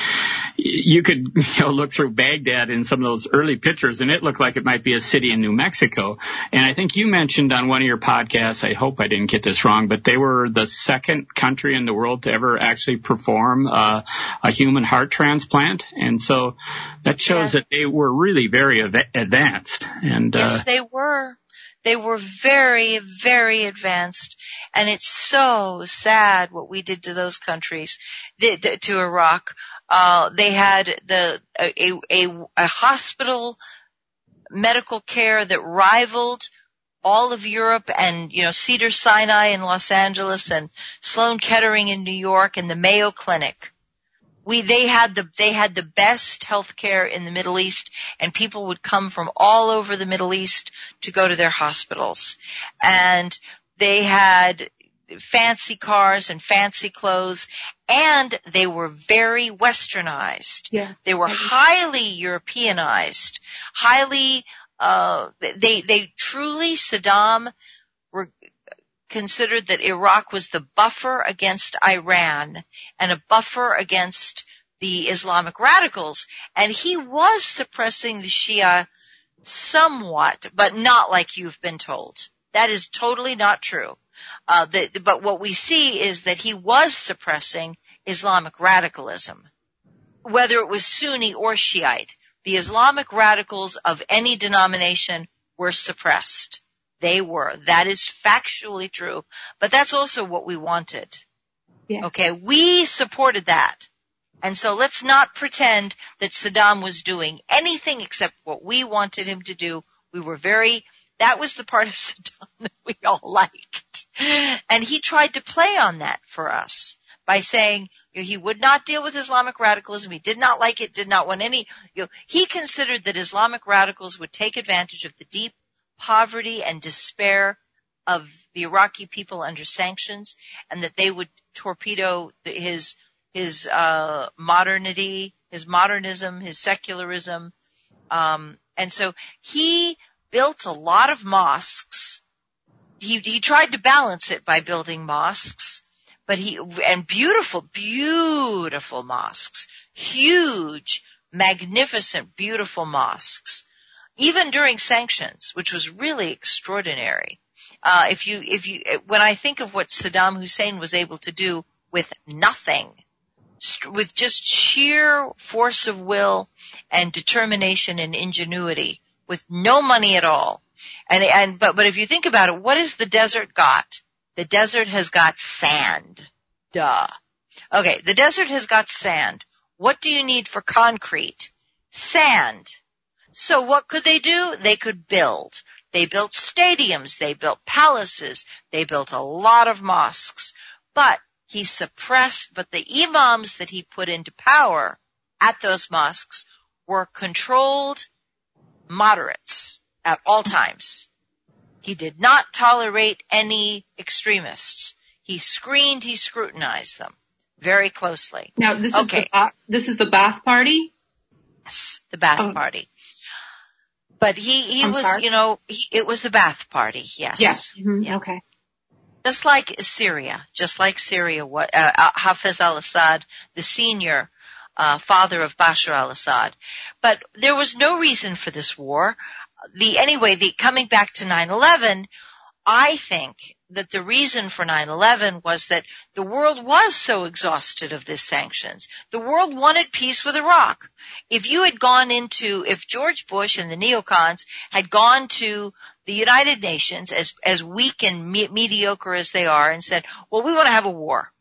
you could <laughs> you know, look through Baghdad in some of those early pictures and it looked like it might be a city in New Mexico. And I think you mentioned on one of your podcasts, I hope I didn't get this wrong, but they were the second country in the world to ever actually perform uh, a human heart transplant. And so that shows that they were really very av- advanced. And uh, Yes, they were. They were very, very advanced. And it's so sad what we did to those countries, to Iraq. Uh, they had the a, a, a hospital medical care that rivaled all of Europe and, you know, Cedar Sinai in Los Angeles and Sloan Kettering in New York and the Mayo Clinic. We, they had the, they had the best health care in the Middle East and people would come from all over the Middle East to go to their hospitals. And they had fancy cars and fancy clothes and they were very westernized. Yeah. They were highly Europeanized, highly uh they they truly Saddam considered that Iraq was the buffer against Iran and a buffer against the Islamic radicals and he was suppressing the Shia somewhat but not like you've been told. That is totally not true. Uh, the, but what we see is that he was suppressing Islamic radicalism, whether it was Sunni or Shiite. The Islamic radicals of any denomination were suppressed. They were. That is factually true. But that's also what we wanted. Yeah. Okay, we supported that. And so let's not pretend that Saddam was doing anything except what we wanted him to do. We were very that was the part of <laughs> Saddam that we all liked. And he tried to play on that for us by saying he would not deal with Islamic radicalism. He did not like it, did not want any, you know, he considered that Islamic radicals would take advantage of the deep poverty and despair of the Iraqi people under sanctions and that they would torpedo his, his, uh, modernity, his modernism, his secularism. Um, and so he built a lot of mosques. He, he tried to balance it by building mosques, but he, and beautiful, beautiful mosques, huge, magnificent, beautiful mosques, even during sanctions, which was really extraordinary. Uh, if you, if you, when I think of what Saddam Hussein was able to do with nothing, with just sheer force of will and determination and ingenuity, with no money at all. And, and, but, but if you think about it, what has the desert got? The desert has got sand. Duh. Okay, the desert has got sand. What do you need for concrete? Sand. So what could they do? They could build. They built stadiums. They built palaces. They built a lot of mosques. But he suppressed, but the imams that he put into power at those mosques were controlled moderates at all times. He did not tolerate any extremists. He screened, he scrutinized them very closely. Now this okay. is the this is the Ba'ath Party. Yes, the Ba'ath Oh. Party. But he he I'm was sorry? you know he, it was the Ba'ath Party. Yes. Yes. Mhm, Okay. Just like Syria, just like Syria, what uh, uh, Hafiz al-Assad, the senior uh, father of Bashar al-Assad. But there was no reason for this war. The anyway, the coming back to 9/11, I think that the reason for 9/11 was that the world was so exhausted of these sanctions. The world wanted peace with Iraq. If you had gone into, if George Bush and the neocons had gone to the United Nations, as as weak and me- mediocre as they are, and said, "Well, we want to have a war,"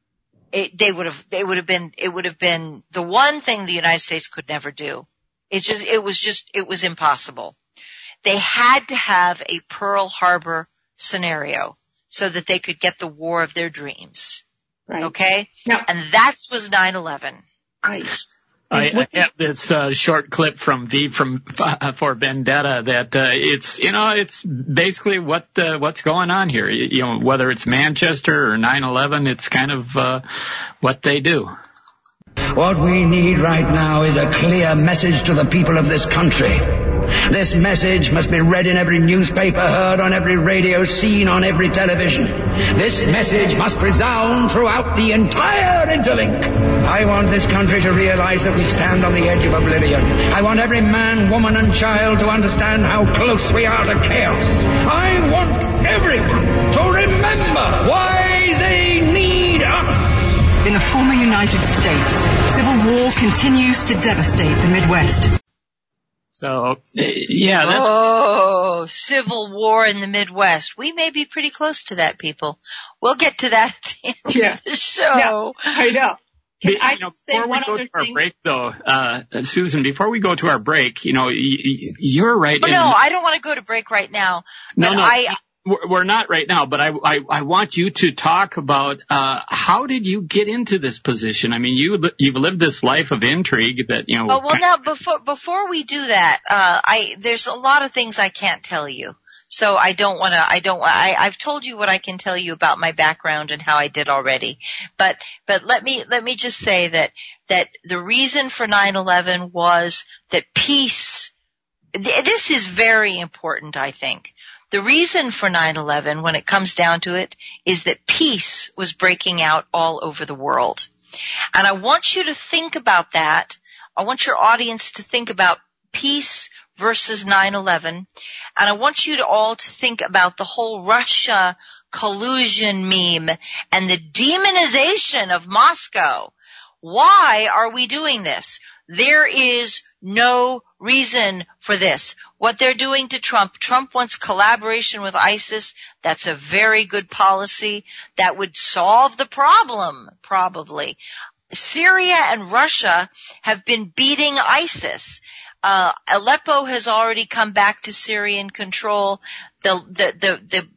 it, they would have they would have been it would have been the one thing the United States could never do. It just it was just it was impossible. They had to have a Pearl Harbor scenario so that they could get the war of their dreams. Right. Okay, Now, and that was 9/11. right. I, And what I have this uh, short clip from V from uh, for Vendetta that uh, it's you know it's basically what uh, what's going on here. You, you know whether it's Manchester or 9/11, it's kind of uh, what they do. What we need right now is a clear message to the people of this country. This message must be read in every newspaper, heard on every radio, seen on every television. This message must resound throughout the entire interlink. I want this country to realize that we stand on the edge of oblivion. I want every man, woman and child to understand how close we are to chaos. I want everyone to remember why they need us. In the former United States, civil war continues to devastate the Midwest. So yeah, that's Oh, civil war in the Midwest. We may be pretty close to that, people. We'll get to that at the end Yeah. of the show. Yeah, I know. Can I you know, before we go other to our thing? break, though, uh, Susan, before we go to our break, you know, y- y- you're right. But in- Oh, no, I don't want to go to break right now. no, no, I, we're not right now. But I, I, I want you to talk about uh, how did you get into this position? I mean, you, you've lived this life of intrigue that you know. Oh well, now before before we do that, uh, I there's a lot of things I can't tell you. So I don't want to. I don't. I, I've told you what I can tell you about my background and how I did already. But but let me let me just say that that the reason for 9/11 was that peace. th- This is very important. I think the reason for 9/11, when it comes down to it, is that peace was breaking out all over the world. And I want you to think about that. I want your audience to think about peace versus 9-11. And I want you to all to think about the whole Russia collusion meme and the demonization of Moscow. Why are we doing this? There is no reason for this. What they're doing to Trump, Trump wants collaboration with ISIS. That's a very good policy. That would solve the problem, probably. Syria and Russia have been beating ISIS. Uh, Aleppo has already come back to Syrian control. The, the, the, the,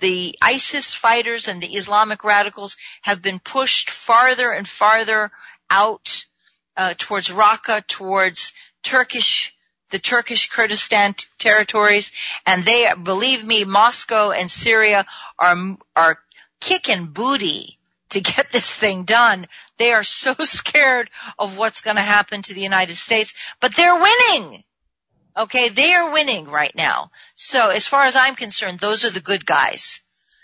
the ISIS fighters and the Islamic radicals have been pushed farther and farther out uh, towards Raqqa, towards Turkish, the Turkish Kurdistan t- territories, and they, believe me, Moscow and Syria are are kicking booty to get this thing done. They are so <laughs> scared of what's going to happen to the United States, but they're winning. Okay, they are winning right now. So as far as I'm concerned, those are the good guys.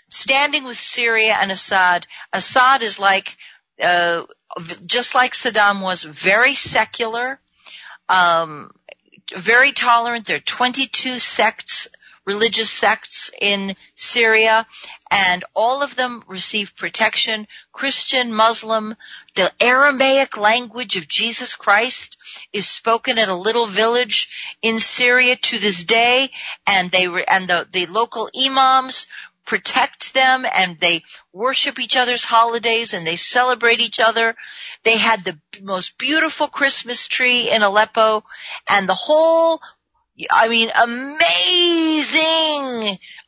Standing with Syria and Assad, Assad is like, uh, just like Saddam was, very secular, um, very tolerant. There are 22 sects, religious sects in Syria, and all of them receive protection. Christian, Muslim, the Aramaic language of Jesus Christ is spoken at a little village in Syria to this day, and they re- and the, the local imams protect them and they worship each other's holidays and they celebrate each other. They had the most beautiful Christmas tree in Aleppo and the whole, I mean, amazing.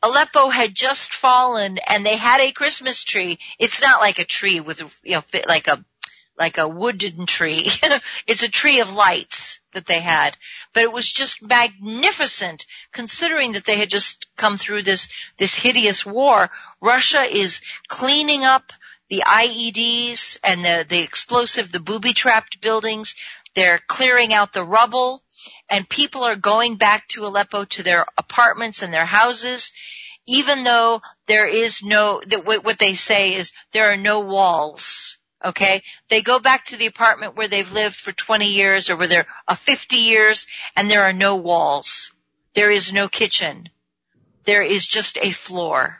Aleppo had just fallen and they had a Christmas tree. It's not like a tree with, you know, like a, like a wooden tree. <laughs> it's a tree of lights that they had. But it was just magnificent considering that they had just come through this, this hideous war. Russia is cleaning up the IEDs and the, the explosive, the booby trapped buildings. They're clearing out the rubble and people are going back to Aleppo to their apartments and their houses, even though there is no, what they say is there are no walls Okay? They go back to the apartment where they've lived for 20 years or where they're uh, 50 years and there are no walls. There is no kitchen. There is just a floor.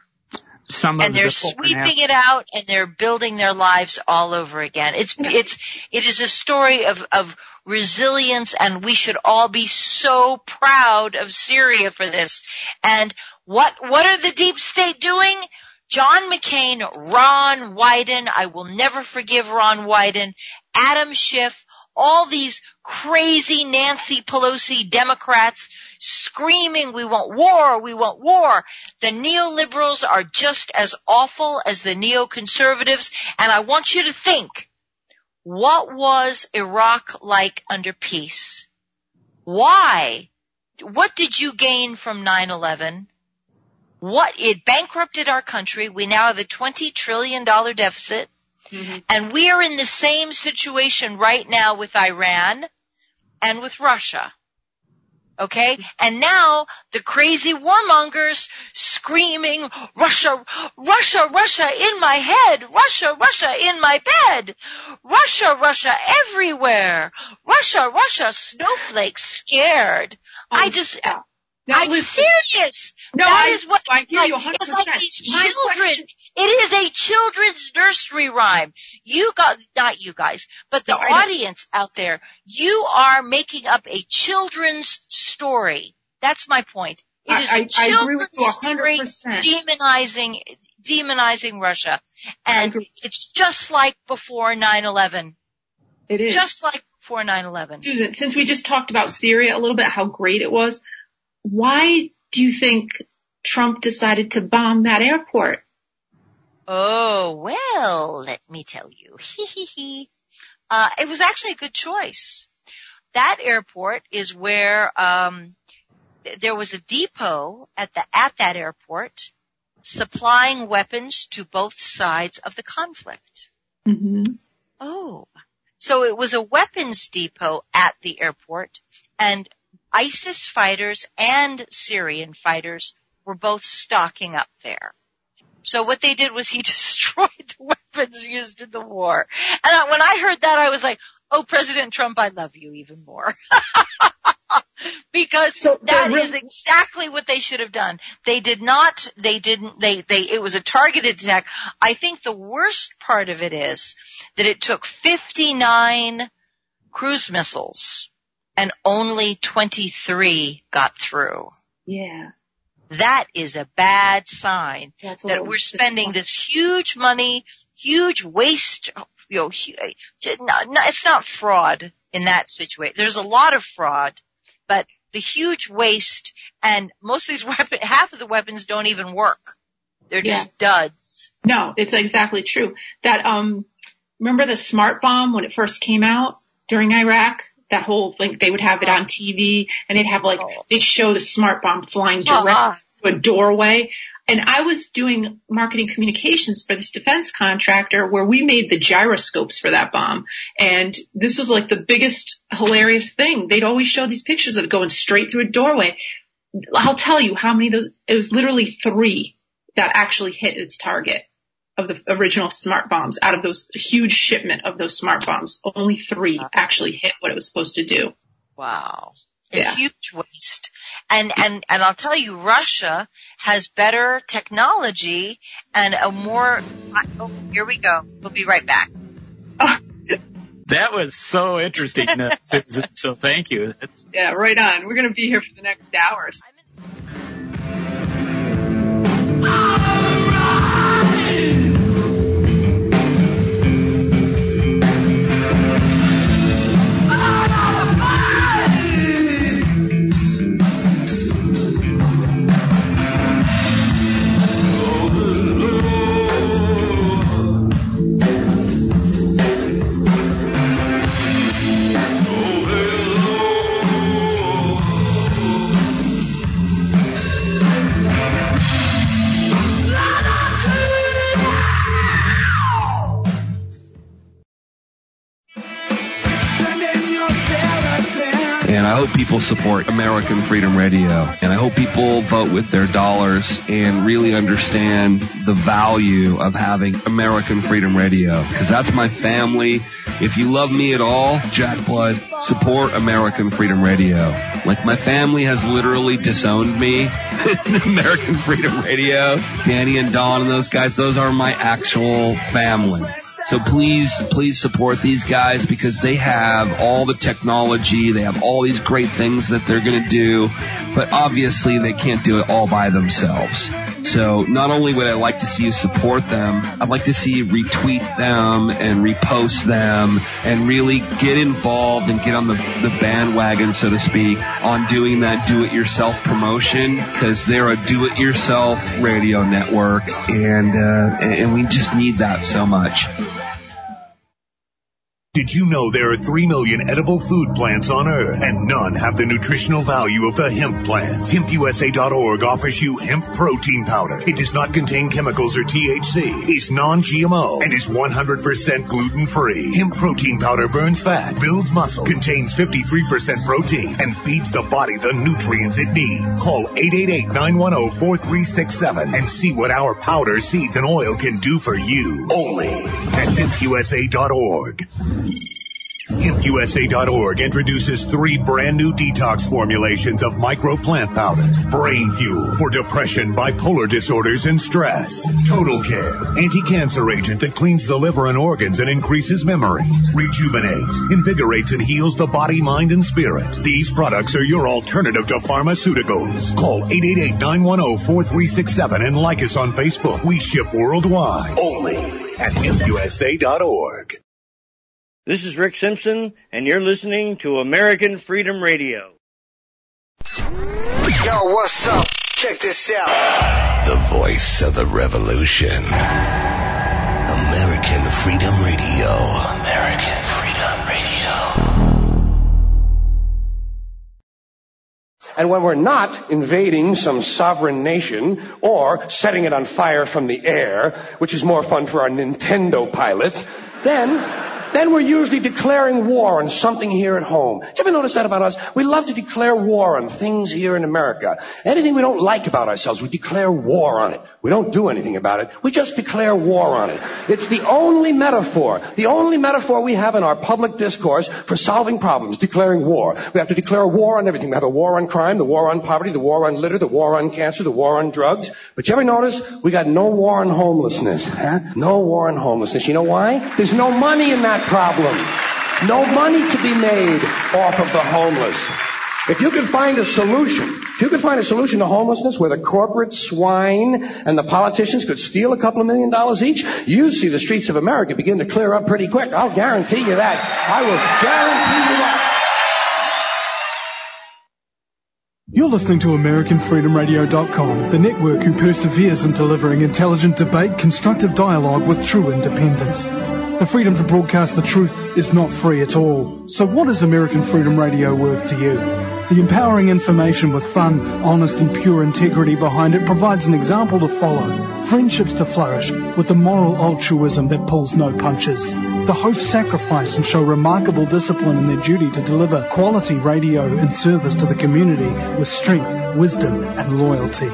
Some and they're sweeping it out and they're building their lives all over again. It's, it's, it is a story of, of resilience and we should all be so proud of Syria for this. And what, what are the deep state doing? John McCain, Ron Wyden, I will never forgive Ron Wyden, Adam Schiff, all these crazy Nancy Pelosi Democrats screaming, we want war, we want war. The neoliberals are just as awful as the neoconservatives, and I want you to think, what was Iraq like under peace? Why? What did you gain from 9-11? What it bankrupted our country. We now have a $20 trillion deficit. Mm-hmm. And we are in the same situation right now with Iran and with Russia. Okay? And now the crazy warmongers screaming, Russia, Russia, Russia in my head, Russia, Russia in my bed, Russia, Russia everywhere, Russia, Russia snowflakes scared. Oh, I just, No, I'm listen. serious. No, that I, is what I hear like, you 100%. It's like these children. It is a children's nursery rhyme. You got not you guys, but the no, audience out there. You are making up a children's story. That's my point. It is I, a children's story demonizing demonizing Russia, and it's just like before 9/11. It is just like before 9/11. Susan, since we just talked about Syria a little bit, how great it was why do you think Trump decided to bomb that airport? Oh, well, let me tell you. <laughs> uh, it was actually a good choice. That airport is where, um, there was a depot at the, at that airport supplying weapons to both sides of the conflict. Mm-hmm. Oh. So it was a weapons depot at the airport and ISIS fighters and Syrian fighters were both stocking up there. So what they did was he <laughs> destroyed the weapons used in the war. And when I heard that, I was like, oh, President Trump, I love you even more. <laughs> because so that really- is exactly what they should have done. They did not, they didn't, they, they, it was a targeted attack. I think the worst part of it is that it took 59 cruise missiles and only 23 got through. Yeah. That is a bad sign That's that we're spending this huge money, huge waste, you know, it's not fraud in that situation. There's a lot of fraud, but the huge waste and most of these <laughs> weapons, half of the weapons don't even work. They're just yeah. duds. No, it's exactly true. That, um, remember the smart bomb when it first came out during Iraq? That whole thing, they would have it on TV and they'd have like, oh. they'd show the smart bomb flying direct uh-huh. to a doorway. And I was doing marketing communications for this defense contractor where we made the gyroscopes for that bomb. And this was like the biggest hilarious thing. They'd always show these pictures of it going straight through a doorway. I'll tell you how many of those, it was literally three that actually hit its target of the original smart bombs out of those huge shipment of those smart bombs. Only three actually hit what it was supposed to do. Wow. Yeah. A huge waste. And, and, and I'll tell you, Russia has better technology and a more, oh, here we go. We'll be right back. <laughs> That was so interesting, uh, Susan. So thank you. That's... Yeah, right on. We're going to be here for the next hours. People support American Freedom Radio. And I hope people vote with their dollars and really understand the value of having American Freedom Radio. Because that's my family. If you love me at all, Jack Blood, support American Freedom Radio. Like my family has literally disowned me <laughs> American Freedom Radio. Danny and Don and those guys, those are my actual family. So please, please support these guys because they have all the technology. They have all these great things that they're going to do, but obviously they can't do it all by themselves. So not only would I like to see you support them, I'd like to see you retweet them and repost them and really get involved and get on the, the bandwagon, so to speak, on doing that do-it-yourself promotion because they're a do-it-yourself radio network and, uh, and we just need that so much. Did you know there are 3 million edible food plants on Earth and none have the nutritional value of the hemp plant? HempUSA.org offers you hemp protein powder. It does not contain chemicals or THC, is non-GMO, and is 100% gluten-free. Hemp protein powder burns fat, builds muscle, contains 53% protein, and feeds the body the nutrients it needs. Call 888-910-4367 and see what our powder, seeds, and oil can do for you. Only at HempUSA.org. HempUSA.org introduces three brand new detox formulations of micro plant powder. Brain fuel for depression, bipolar disorders, and stress. Total care, anti-cancer agent that cleans the liver and organs and increases memory. Rejuvenate, invigorates and heals the body, mind, and spirit. These products are your alternative to pharmaceuticals. Call 888-910-4367 and like us on Facebook. We ship worldwide. Only at HempUSA.org. This is Rick Simpson, and you're listening to American Freedom Radio. Yo, what's up? Check this out. The voice of the revolution. American Freedom Radio. American Freedom Radio. And when we're not invading some sovereign nation or setting it on fire from the air, which is more fun for our Nintendo pilots, then then we're usually declaring war on something here at home. Did you ever notice that about us? We love to declare war on things here in America. Anything we don't like about ourselves, we declare war on it. We don't do anything about it. We just declare war on it. It's the only metaphor, the only metaphor we have in our public discourse for solving problems, declaring war. We have to declare war on everything. We have a war on crime, the war on poverty, the war on litter, the war on cancer, the war on drugs. But you ever notice we got no war on homelessness? Huh? No war on homelessness. You know why? There's no money in that problem. No money to be made off of the homeless. If you could find a solution, if you could find a solution to homelessness where the corporate swine and the politicians could steal a couple of million dollars each, you'd see the streets of America begin to clear up pretty quick. I'll guarantee you that. I will guarantee you that. You're listening to AmericanFreedomRadio.com, the network who perseveres in delivering intelligent debate, constructive dialogue with true independence. The freedom to broadcast the truth is not free at all. So what is American Freedom Radio worth to you? The empowering information with fun, honest and pure integrity behind it provides an example to follow. Friendships to flourish with the moral altruism that pulls no punches. The hosts sacrifice and show remarkable discipline in their duty to deliver quality radio and service to the community with strength, wisdom and loyalty.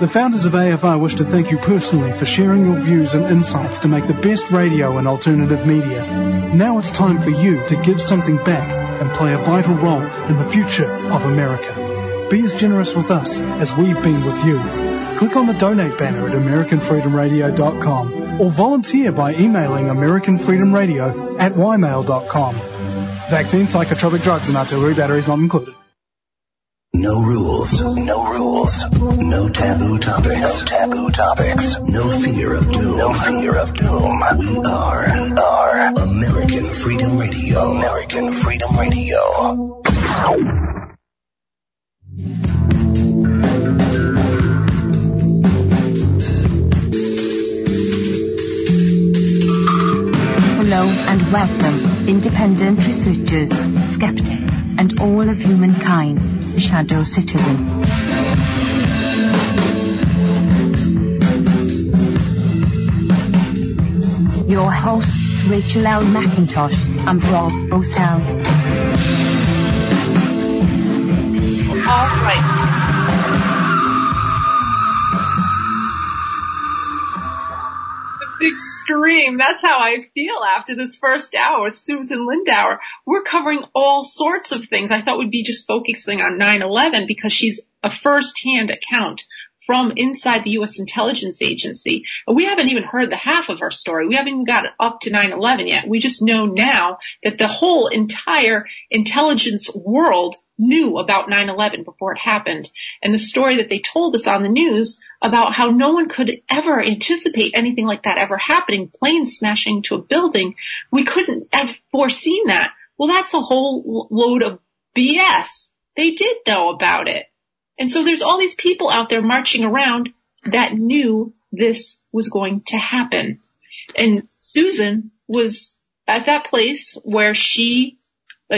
The founders of AFR wish to thank you personally for sharing your views and insights to make the best radio and alternative media. Now it's time for you to give something back and play a vital role in the future of America. Be as generous with us as we've been with you. Click on the donate banner at AmericanFreedomRadio.com or volunteer by emailing AmericanFreedomRadio at ymail.com. Vaccine, psychotropic drugs and artillery batteries not included. No rules. No rules. No taboo topics. No taboo topics. No fear of doom. No fear of doom. We are. We are American Freedom Radio. American Freedom Radio. Welcome, independent researchers, skeptics, and all of humankind, Shadow Citizen. Your hosts, Rachel L. McIntosh and Rob O'Sell. All right. Scream. That's how I feel after this first hour with Susan Lindauer. We're covering all sorts of things. I thought we'd be just focusing on 9-11 because she's a first-hand account from inside the U.S. intelligence agency. We haven't even heard the half of our story. We haven't even got up to 9-11 yet. We just know now that the whole entire intelligence world knew about 9-11 before it happened. And the story that they told us on the news about how no one could ever anticipate anything like that ever happening, planes smashing into a building, we couldn't have foreseen that. Well, that's a whole load of BS. They did know about it. And so there's all these people out there marching around that knew this was going to happen. And Susan was at that place where she,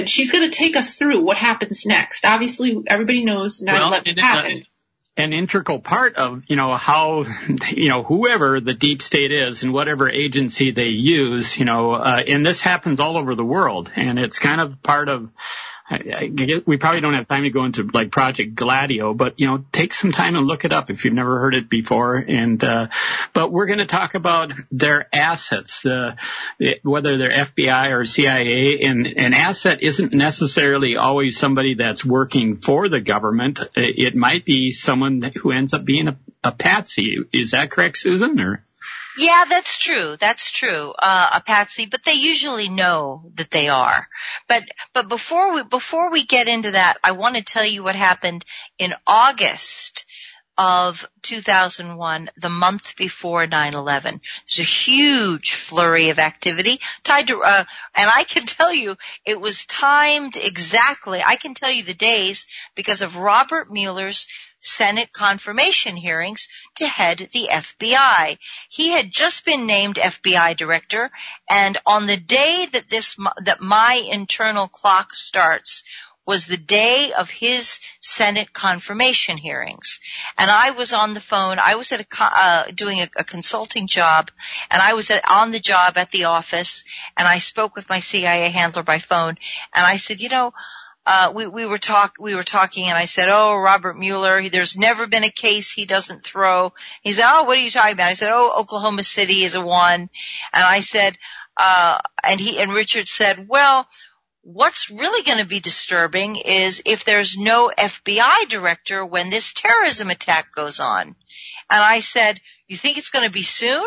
she's going to take us through what happens next. Obviously, everybody knows 9/11 well, happened. An integral part of, you know, how, you know, whoever the deep state is and whatever agency they use, you know, uh, and this happens all over the world and it's kind of part of, I, I, we probably don't have time to go into like Project Gladio, but you know, take some time and look it up if you've never heard it before. And uh, but we're going to talk about their assets, uh, whether they're FBI or CIA. And an asset isn't necessarily always somebody that's working for the government. It might be someone who ends up being a, a patsy. Is that correct, Susan? Or yeah, that's true. That's true. Uh, a patsy, but they usually know that they are. But, but before we, before we get into that, I want to tell you what happened in August of 2001, the month before 9/11. There's a huge flurry of activity tied to, uh, and I can <laughs> tell you it was timed exactly. I can tell you the days because of Robert Mueller's Senate confirmation hearings to head the FBI. He had just been named FBI director and on the day that this, that my internal clock starts was the day of his Senate confirmation hearings. And I was on the phone, I was at a, uh, doing a, a, consulting job and I was at, on the job at the office and I spoke with my CIA handler by phone and I said, you know, uh, we, we were talk, we were talking and I said, oh, Robert Mueller, there's never been a case he doesn't throw. He said, oh, what are you talking about? I said, oh, Oklahoma City is a one. And I said, uh, and he, and Richard said, well, what's really going to be disturbing is if there's no FBI director when this terrorism attack goes on. And I said, you think it's going to be soon?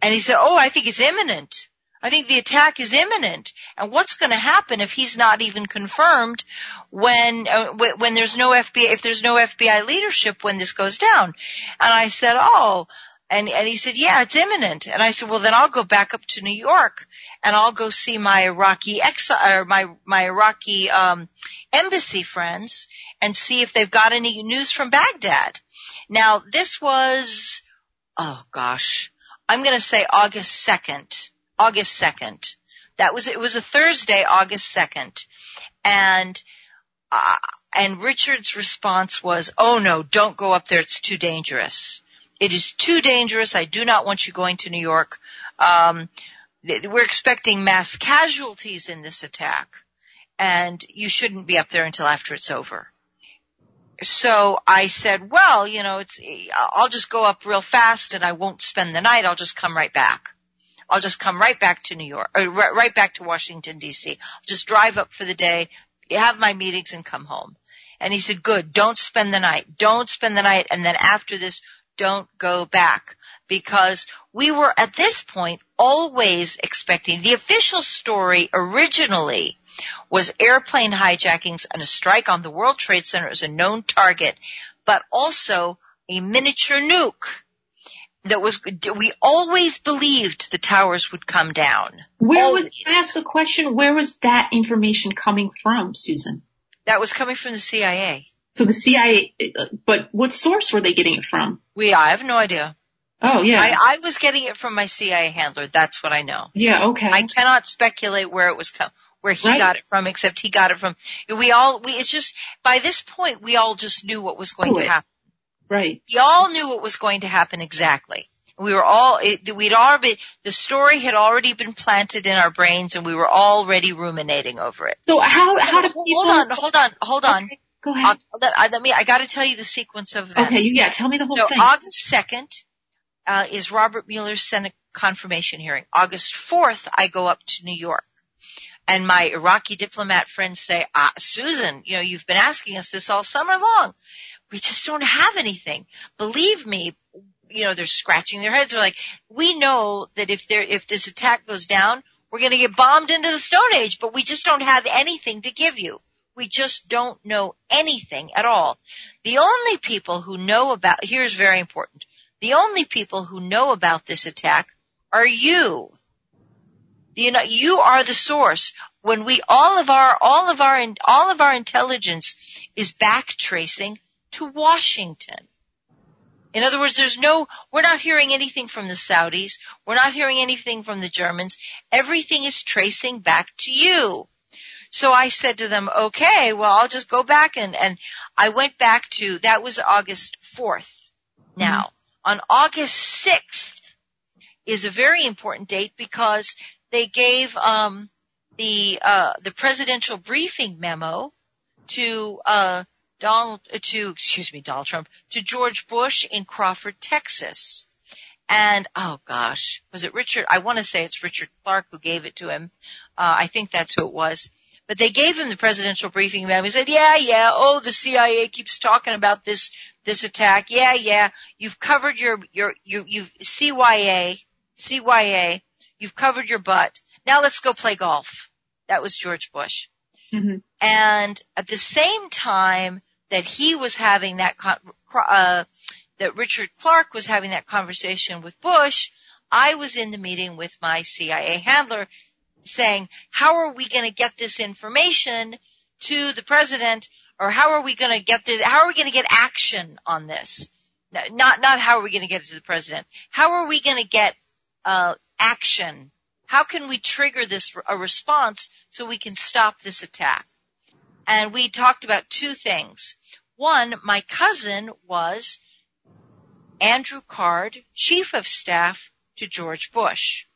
And he said, oh, I think it's imminent. I think the attack is imminent. And what's going to happen if he's not even confirmed when uh, when there's no FBI if there's no FBI leadership when this goes down? And I said, "Oh, and and he said, "Yeah, it's imminent." And I said, "Well, then I'll go back up to New York and I'll go see my Iraqi exi- or my my Iraqi um embassy friends and see if they've got any news from Baghdad." Now, this was oh gosh, I'm going to say August 2nd August 2nd. That was, it was a Thursday, August 2nd. And, uh, and Richard's response was, oh no, don't go up there, it's too dangerous. It is too dangerous, I do not want you going to New York. Um, we're expecting mass casualties in this attack, and you shouldn't be up there until after it's over. So I said, well, you know, it's, I'll just go up real fast and I won't spend the night, I'll just come right back. I'll just come right back to New York, uh, or right back to Washington D.C. I'll just drive up for the day, have my meetings and come home. And he said, good, don't spend the night. Don't spend the night. And then after this, don't go back. Because we were at this point always expecting the official story originally was airplane hijackings and a strike on the World Trade Center as a known target, but also a miniature nuke that was we always believed the towers would come down. Where always. was I ask a question? Where was that information coming from, Susan? That was coming from the CIA. So the CIA, but what source were they getting it from? We, I have no idea. Oh yeah. I, I was getting it from my CIA handler. That's what I know. Yeah. Okay. I cannot speculate where it was come where he right. got it from, except he got it from. We all. We. It's just by this point we all just knew what was going to happen. Right. We all knew what was going to happen exactly. We were all, it, we'd already, the story had already been planted in our brains and we were already ruminating over it. So how, how do people? Hold on, hold on, hold on. Okay. Go ahead. Uh, let, let me. I got to tell you the sequence of events. Okay, yeah, tell me the whole so thing. August second uh, is Robert Mueller's Senate confirmation hearing. August fourth, I go up to New York. And my Iraqi diplomat friends say, ah, Susan, you know, you've been asking us this all summer long. We just don't have anything. Believe me, you know, they're scratching their heads. They're like, we know that if there, if this attack goes down, we're going to get bombed into the Stone Age, but we just don't have anything to give you. We just don't know anything at all. The only people who know about, here's very important. The only people who know about this attack are you. You know, you are the source. When we, all of our, all of our, all of our intelligence is back tracing to Washington. In other words, there's no, we're not hearing anything from the Saudis. We're not hearing anything from the Germans. Everything is tracing back to you. So I said to them, okay, well, I'll just go back and, and I went back to, that was August 4th. Now, mm-hmm. on August 6th is a very important date because they gave, um, the, uh, the presidential briefing memo to, uh, Donald, uh, to, excuse me, Donald Trump, to George Bush in Crawford, Texas. And, oh gosh, was it Richard? I want to say it's Richard Clarke who gave it to him. Uh, I think that's who it was. But they gave him the presidential briefing memo. He said, yeah, yeah, oh, the CIA keeps talking about this, this attack. Yeah, yeah, you've covered your, your, you, you've, CYA, CYA, you've covered your butt. Now let's go play golf. That was George Bush. Mm-hmm. And at the same time that he was having that, con- uh, that Richard Clarke was having that conversation with Bush, I was in the meeting with my CIA handler saying, how are we going to get this information to the president or how are we going to get this, how are we going to get action on this? Not, not how are we going to get it to the president. How are we going to get, uh, action? How can we trigger this, a response so we can stop this attack? And we talked about two things. One, my cousin was Andrew Card, chief of staff to George Bush.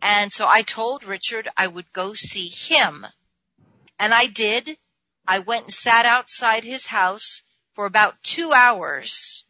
And so I told Richard I would go see him. And I did. I went and sat outside his house for about two hours,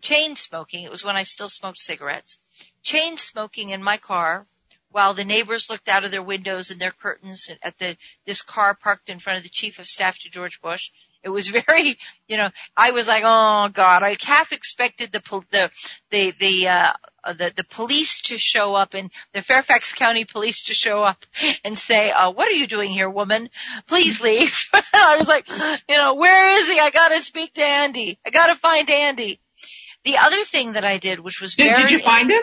chain smoking. It was when I still smoked cigarettes. Chain smoking in my car while the neighbors looked out of their windows and their curtains at the, this car parked in front of the chief of staff to George Bush. It was <laughs> very, you know, I was like, oh God, I half expected the the the the uh, the the police to show up and the Fairfax County police to show up <laughs> and say, uh, "What are you doing here, woman? Please leave." <laughs> I was like, you know, where is he? I got to speak to Andy. I got to find Andy. The other thing that I did, which was did, very, did you find him?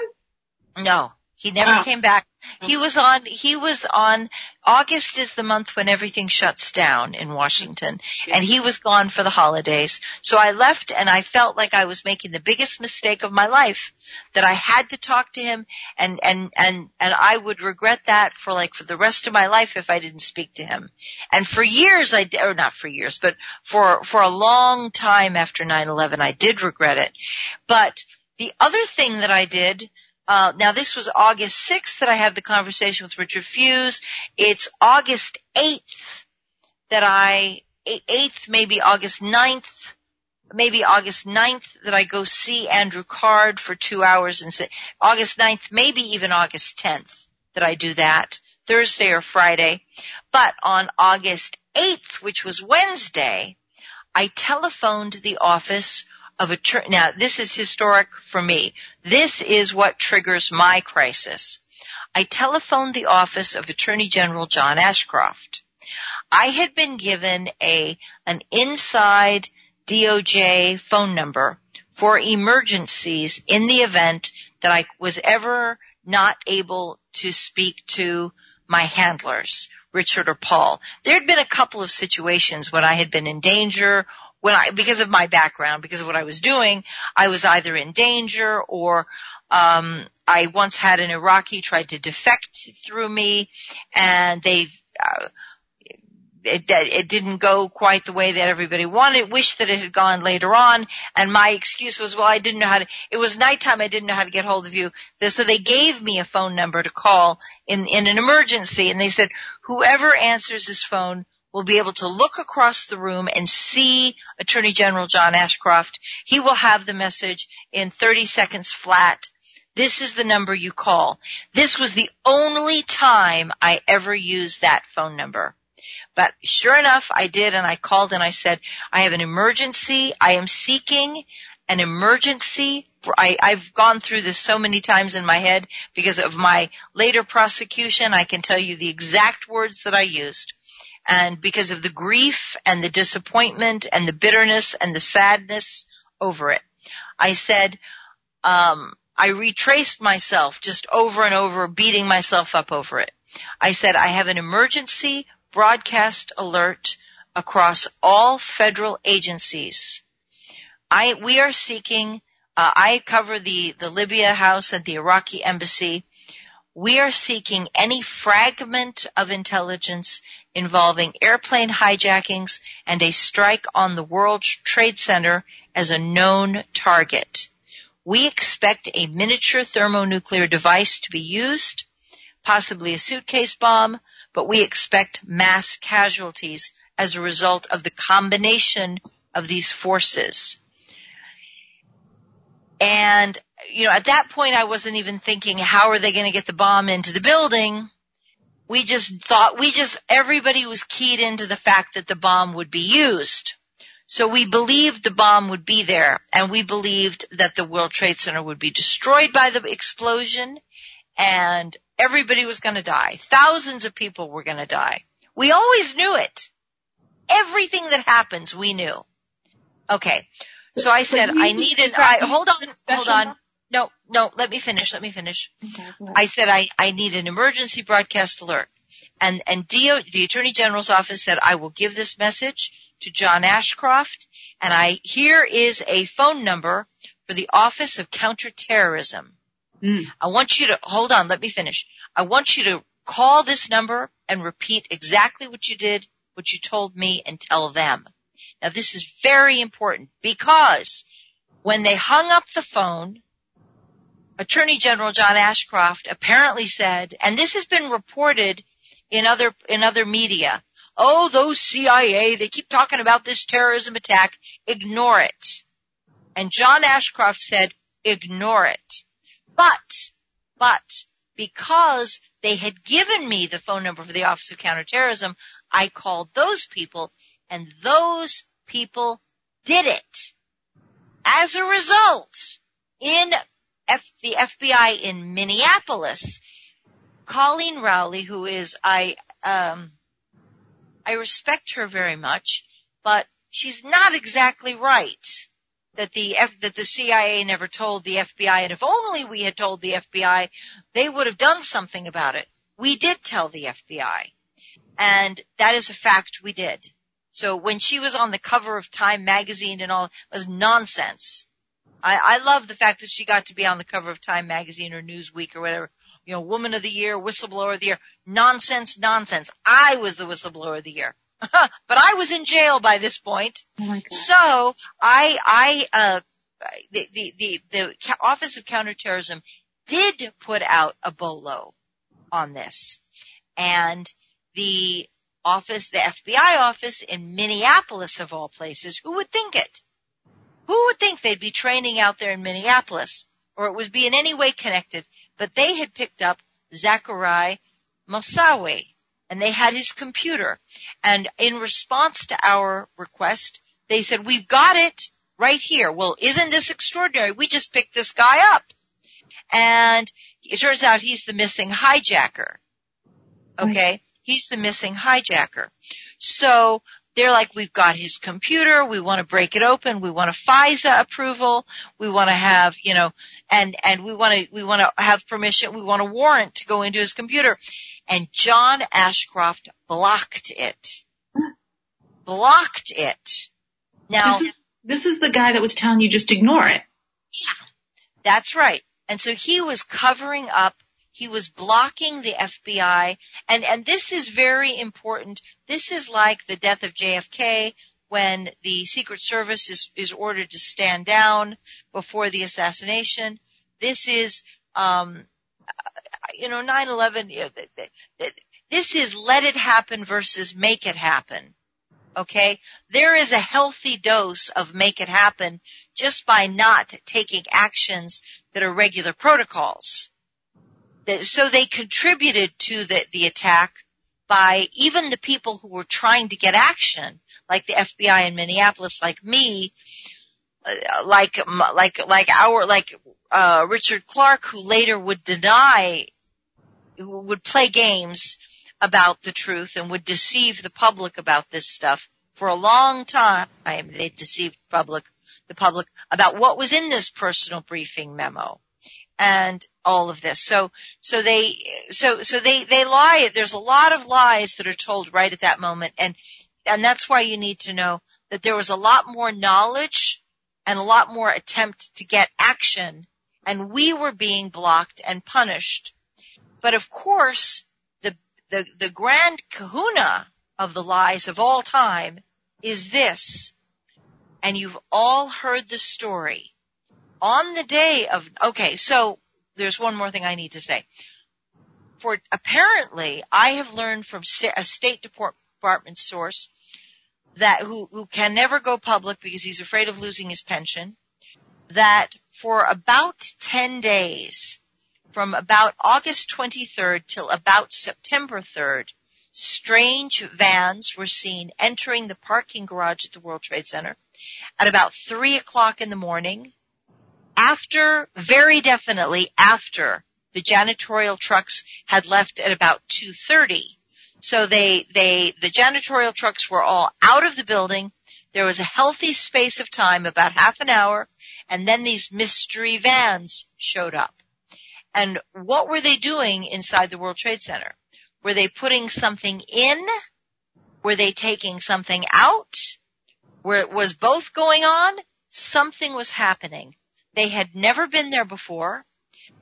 No, he never oh. came back. He was on, he was on, August is the month when everything shuts down in Washington. And he was gone for the holidays. So I left and I felt like I was making the biggest mistake of my life. That I had to talk to him and, and, and, and I would regret that for like for the rest of my life if I didn't speak to him. And for years I, or not for years, but for, for a long time after 9-11 I did regret it. But the other thing that I did uh, now this was August 6th that I had the conversation with Richard Fuisz. It's August 8th that I, 8th, maybe August 9th, maybe August 9th that I go see Andrew Card for two hours and say, August 9th, maybe even August 10th that I do that, Thursday or Friday. But on August 8th, which was Wednesday, I telephoned the office of attorney. Now, this is historic for me. This is what triggers my crisis. I telephoned the office of Attorney General John Ashcroft. I had been given a an inside DOJ phone number for emergencies in the event that I was ever not able to speak to my handlers, Richard or Paul. There had been a couple of situations when I had been in danger when I, because of my background, because of what I was doing, I was either in danger or, um, I once had an Iraqi tried to defect through me and they, uh, it, it didn't go quite the way that everybody wanted. Wished that it had gone later on. And my excuse was, well, I didn't know how to. It was nighttime. I didn't know how to get hold of you. So they gave me a phone number to call in in an emergency, and they said whoever answers this phone will be able to look across the room and see Attorney General John Ashcroft. He will have the message in 30 seconds flat. This is the number you call. This was the only time I ever used that phone number. But sure enough, I did and I called and I said, I have an emergency. I am seeking an emergency. I, I've gone through this so many times in my head because of my later prosecution. I can tell you the exact words that I used. And because of the grief and the disappointment and the bitterness and the sadness over it, I said, um, I retraced myself just over and over, beating myself up over it. I said, I have an emergency broadcast alert across all federal agencies. I, we are seeking, uh, I cover the, the Libya House and the Iraqi Embassy. We are seeking any fragment of intelligence involving airplane hijackings and a strike on the World Trade Center as a known target. We expect a miniature thermonuclear device to be used, possibly a suitcase bomb, but we expect mass casualties as a result of the combination of these forces. And, you know, at that point I wasn't even thinking how are they going to get the bomb into the building. We just thought, we just, everybody was keyed into the fact that the bomb would be used. So we believed the bomb would be there and we believed that the World Trade Center would be destroyed by the explosion and everybody was going to die. Thousands of people were going to die. We always knew it. Everything that happens, we knew. Okay. So I said, I need an, I, hold on, hold on. No, no, let me finish, let me finish. I said, I, I need an emergency broadcast alert. And, and DO, the Attorney General's office said, I will give this message to John Ashcroft, and I here is a phone number for the Office of Counterterrorism. Mm. I want you to hold on, let me finish. I want you to call this number and repeat exactly what you did, what you told me, and tell them. Now this is very important because when they hung up the phone, Attorney General John Ashcroft apparently said, and this has been reported in other in other media, Oh, those CIA, they keep talking about this terrorism attack. Ignore it. And John Ashcroft said, ignore it. But, but, because they had given me the phone number for the Office of Counterterrorism, I called those people and those people did it. As a result, in F- the FBI in Minneapolis, Colleen Rowley, who is I um, I respect her very much, but she's not exactly right that the F, that the CIA never told the FBI, and if only we had told the FBI, they would have done something about it. We did tell the FBI, and that is a fact we did. So when she was on the cover of Time magazine and all, it was nonsense. I, I love the fact that she got to be on the cover of Time magazine or Newsweek or whatever you know, woman of the year, whistleblower of the year. Nonsense, nonsense. I was the whistleblower of the year. <laughs> but I was in jail by this point. Oh so I, I, uh, the, the, the, the Office of Counterterrorism did put out a bolo on this. And the office, the FBI office in Minneapolis of all places, who would think it? Who would think they'd be training out there in Minneapolis or it would be in any way connected but they had picked up Zachariah Moussaoui and they had his computer. And in response to our request, they said, we've got it right here. Well, isn't this extraordinary? We just picked this guy up. And it turns out he's the missing hijacker. Okay? He's the missing hijacker. So they're like, we've got his computer. We want to break it open. We want a FISA approval. We want to have, you know, and, and we want to, we want to have permission. We want a warrant to go into his computer. And John Ashcroft blocked it. blocked it. Now, this is, this is the guy that was telling you just ignore it. Yeah, that's right. And so he was covering up he was blocking the FBI, and, and this is very important. This is like the death of JFK when the Secret Service is, is ordered to stand down before the assassination. This is, um, you know, 9-11, this is let it happen versus make it happen. Okay? There is a healthy dose of make it happen just by not taking actions that are regular protocols. So they contributed to the, the attack by even the people who were trying to get action, like the FBI in Minneapolis, like me, uh, like like like our like uh, Richard Clarke, who later would deny, who would play games about the truth and would deceive the public about this stuff for a long time. They deceived public the public about what was in this personal briefing memo and all of this. So, so they, so, so they, they lie. There's a lot of lies that are told right at that moment. And, and that's why you need to know that there was a lot more knowledge and a lot more attempt to get action and we were being blocked and punished. But of course, the, the, the grand kahuna of the lies of all time is this. And you've all heard the story. On the day of, okay, so there's one more thing I need to say. For apparently, I have learned from a State Department source that who, who can never go public because he's afraid of losing his pension, that for about 10 days, from about August 23rd till about September 3rd, strange vans were seen entering the parking garage at the World Trade Center at about 3 o'clock in the morning, after, very definitely after the janitorial trucks had left at about 2.30. So they, they, the janitorial trucks were all out of the building. There was a healthy space of time, about half an hour, and then these mystery vans showed up. And what were they doing inside the World Trade Center? Were they putting something in? Were they taking something out? Where it was both going on? Something was happening. They had never been there before.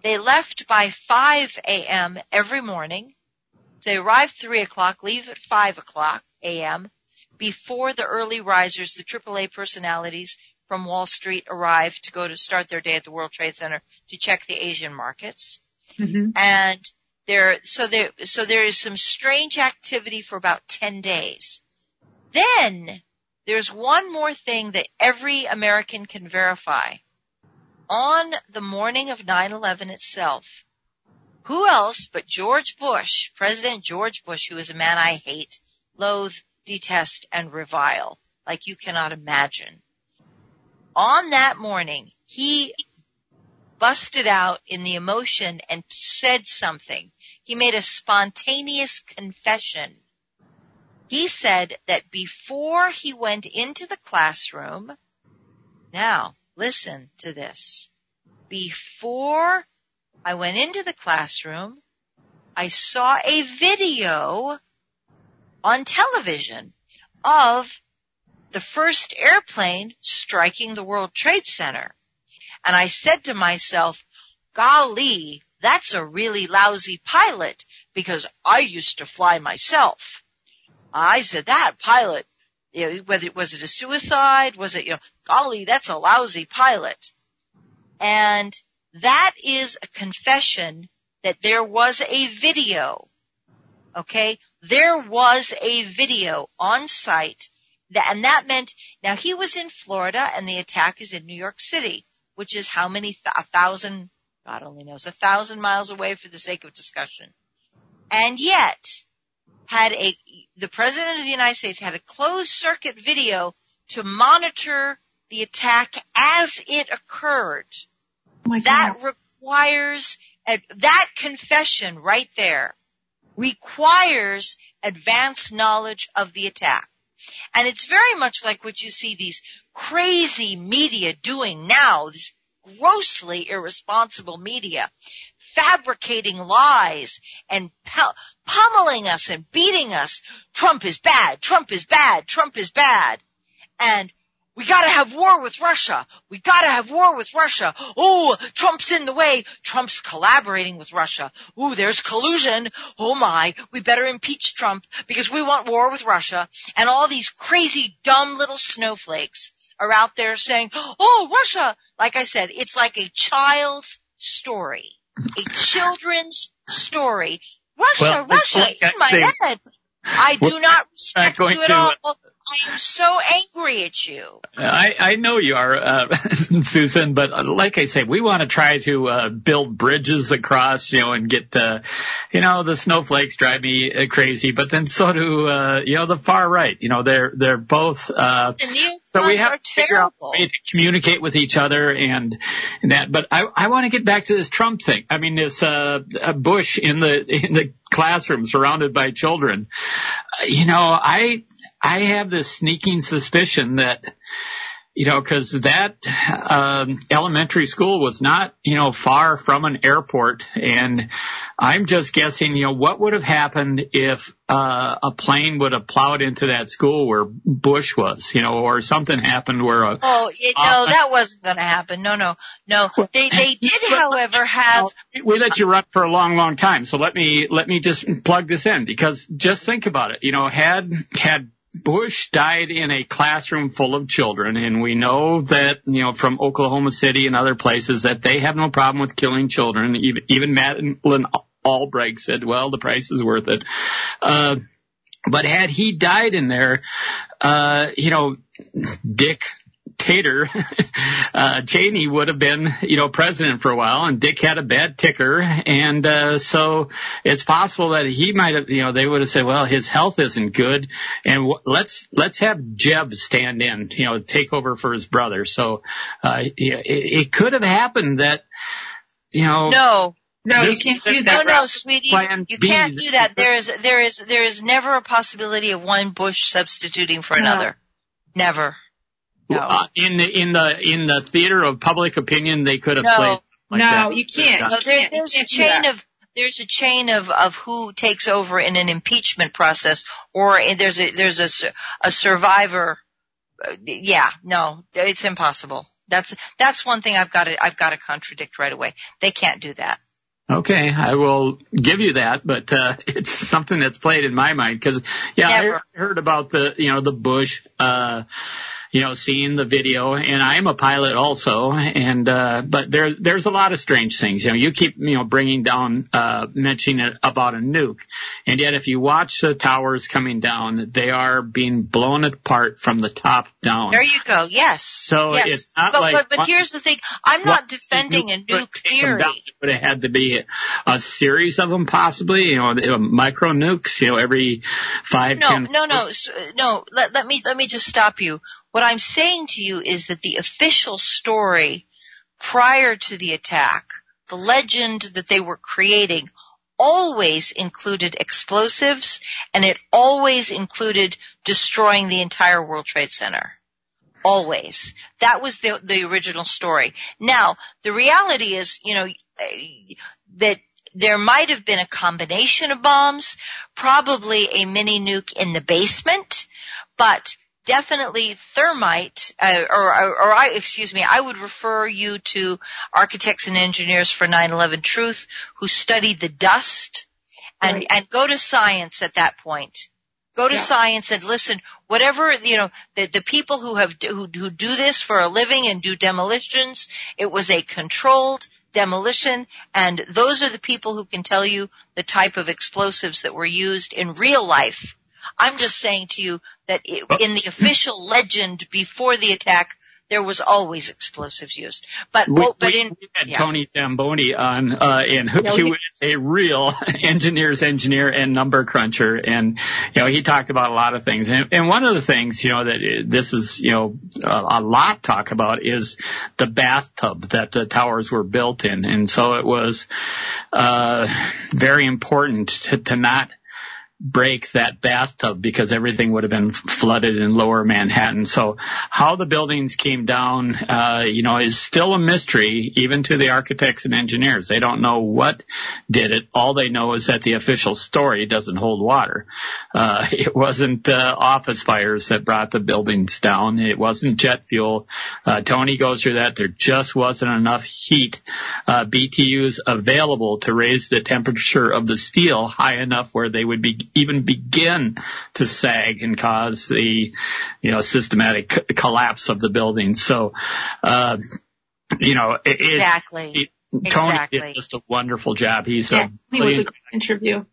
They left by 5 a.m. every morning. They arrived 3 o'clock, leave at 5 o'clock a.m. before the early risers, the AAA personalities from Wall Street arrived to go to start their day at the World Trade Center to check the Asian markets. Mm-hmm. And there, so there, so there is some strange activity for about 10 days. Then there's one more thing that every American can verify. On the morning of 9-11 itself, who else but George Bush, President George Bush, who is a man I hate, loathe, detest, and revile, like you cannot imagine. On that morning, he busted out in the emotion and said something. He made a spontaneous confession. He said that before he went into the classroom, now listen to this. Before I went into the classroom, I saw a video on television of the first airplane striking the World Trade Center. And I said to myself, golly, that's a really lousy pilot because I used to fly myself. I said that pilot, you know, whether was it a suicide, was it, you know, golly, that's a lousy pilot. And that is a confession that there was a video. Okay? There was a video on site that, and that meant, now he was in Florida and the attack is in New York City, which is how many, a thousand, God only knows, a thousand miles away for the sake of discussion. And yet, had a, the President of the United States had a closed circuit video to monitor the attack as it occurred. Oh that requires, that confession right there requires advanced knowledge of the attack. And it's very much like what you see these crazy media doing now, this grossly irresponsible media, fabricating lies and pummeling us and beating us. Trump is bad, Trump is bad, Trump is bad. And we gotta have war with Russia. We gotta have war with Russia. Oh, Trump's in the way. Trump's collaborating with Russia. Ooh, there's collusion. Oh my, we better impeach Trump because we want war with Russia. And all these crazy, dumb little snowflakes are out there saying, oh, Russia. Like I said, it's like a child's story. A children's story Russia, Well, Russia, in my head. I do not respect you at to- all. I am so angry at you. I, I know you are, uh, <laughs> Susan, but uh, like I say, we want to try to uh, build bridges across, you know, and get, uh, you know, the snowflakes drive me uh, crazy, but then so do, uh, you know, the far right. You know, they're they're both. Uh, The neocons so we have are to figure out terrible. a way to communicate with each other and, and that. But I I want to get back to this Trump thing. I mean, this uh, uh, Bush in the in the classroom surrounded by children. Uh, you know, I I have this sneaking suspicion that you know, because that um, elementary school was not, you know, far from an airport, and I'm just guessing, you know, what would have happened if uh, a plane would have plowed into that school where Bush was, you know, or something happened where a Oh, it, Uh, no, that wasn't going to happen. No, no, no. They they did, however, have. we let you run for a long, long time. So let me let me just plug this in because just think about it. You know, had had Bush died in a classroom full of children, and we know that you know from Oklahoma City and other places that they have no problem with killing children. Even even Madeleine Albright said, "Well, the price is worth it." Uh, but had he died in there, uh, you know, Dick Tater, <laughs> uh, Cheney would have been, you know, president for a while and Dick had a bad ticker. And, uh, so it's possible that he might have, you know, they would have said, well, his health isn't good and w- let's, let's have Jeb stand in, you know, take over for his brother. So, uh, it, it could have happened that, you know, No. No, you can't do that. no, sweetie, you B. can't do that. There is, there is, there is never a possibility of one Bush substituting for another. Never. No. uh, in the, in the, in the theater of public opinion, they could have No. played. like No, that. you can't. No, You there, can't- you there's a can't do chain that. of there's a chain of of who takes over in an impeachment process, or in- there's a there's a a survivor. Uh, Yeah, no, it's impossible. That's that's one thing I've got to I've got to contradict right away. They can't do that. Okay, I will give you that, but uh, <laughs> it's something that's played in my mind because, yeah, I heard about the, you know, the Bush, uh, you know, seeing the video, and I'm a pilot also, and uh, but there, there's a lot of strange things. You know, you keep, you know, bringing down, uh, mentioning it about a nuke, and yet if you watch the towers coming down, they are being blown apart from the top down. There you go. Yes. So yes. it's not but, like but but one- here's the thing. I'm not defending a nuke theory. down. It would have had to be a series of them, possibly. You know, the- micro nukes. You know, every five, No, ten. no, no, s- no. Let, let me let me just stop you. What I'm saying to you is that the official story prior to the attack, the legend that they were creating, always included explosives, and it always included destroying the entire World Trade Center. Always. That was the the original story. Now, the reality is, you know, that there might have been a combination of bombs, probably a mini nuke in the basement, but definitely thermite, uh, or, or, or I, excuse me, I would refer you to architects and engineers for 9/11 Truth who studied the dust, and Right. and go to science at that point. Go to Yeah. science and listen. Whatever you know, the the people who have who who do this for a living and do demolitions, it was a controlled demolition, and those are the people who can tell you the type of explosives that were used in real life. I'm just saying to you that it, in the official legend before the attack, there was always explosives used. But We, oh, but we- in we had yeah. Tony Szamboti on, uh, and who, No, he he- was a real <laughs> engineer's engineer and number cruncher. And, you know, he talked about a lot of things. And, and one of the things, you know, that uh, this is, you know, a, a lot talk about is the bathtub that the towers were built in. And so it was, uh, very important to, to not break that bathtub because everything would have been flooded in lower Manhattan. So how the buildings came down, uh, you know, is still a mystery even to the architects and engineers. They don't know what did it. All they know is that the official story doesn't hold water. Uh, <laughs> it wasn't, uh, office fires that brought the buildings down. It wasn't jet fuel. Uh, Tony goes through that. There just wasn't enough heat, uh, BTUs available to raise the temperature of the steel high enough where they would be even begin to sag and cause the, you know, systematic c- collapse of the building. So, uh, you know, it, it- exactly. it- Tony Exactly. did just a wonderful job. He's Yeah, a he was a brilliant good interview.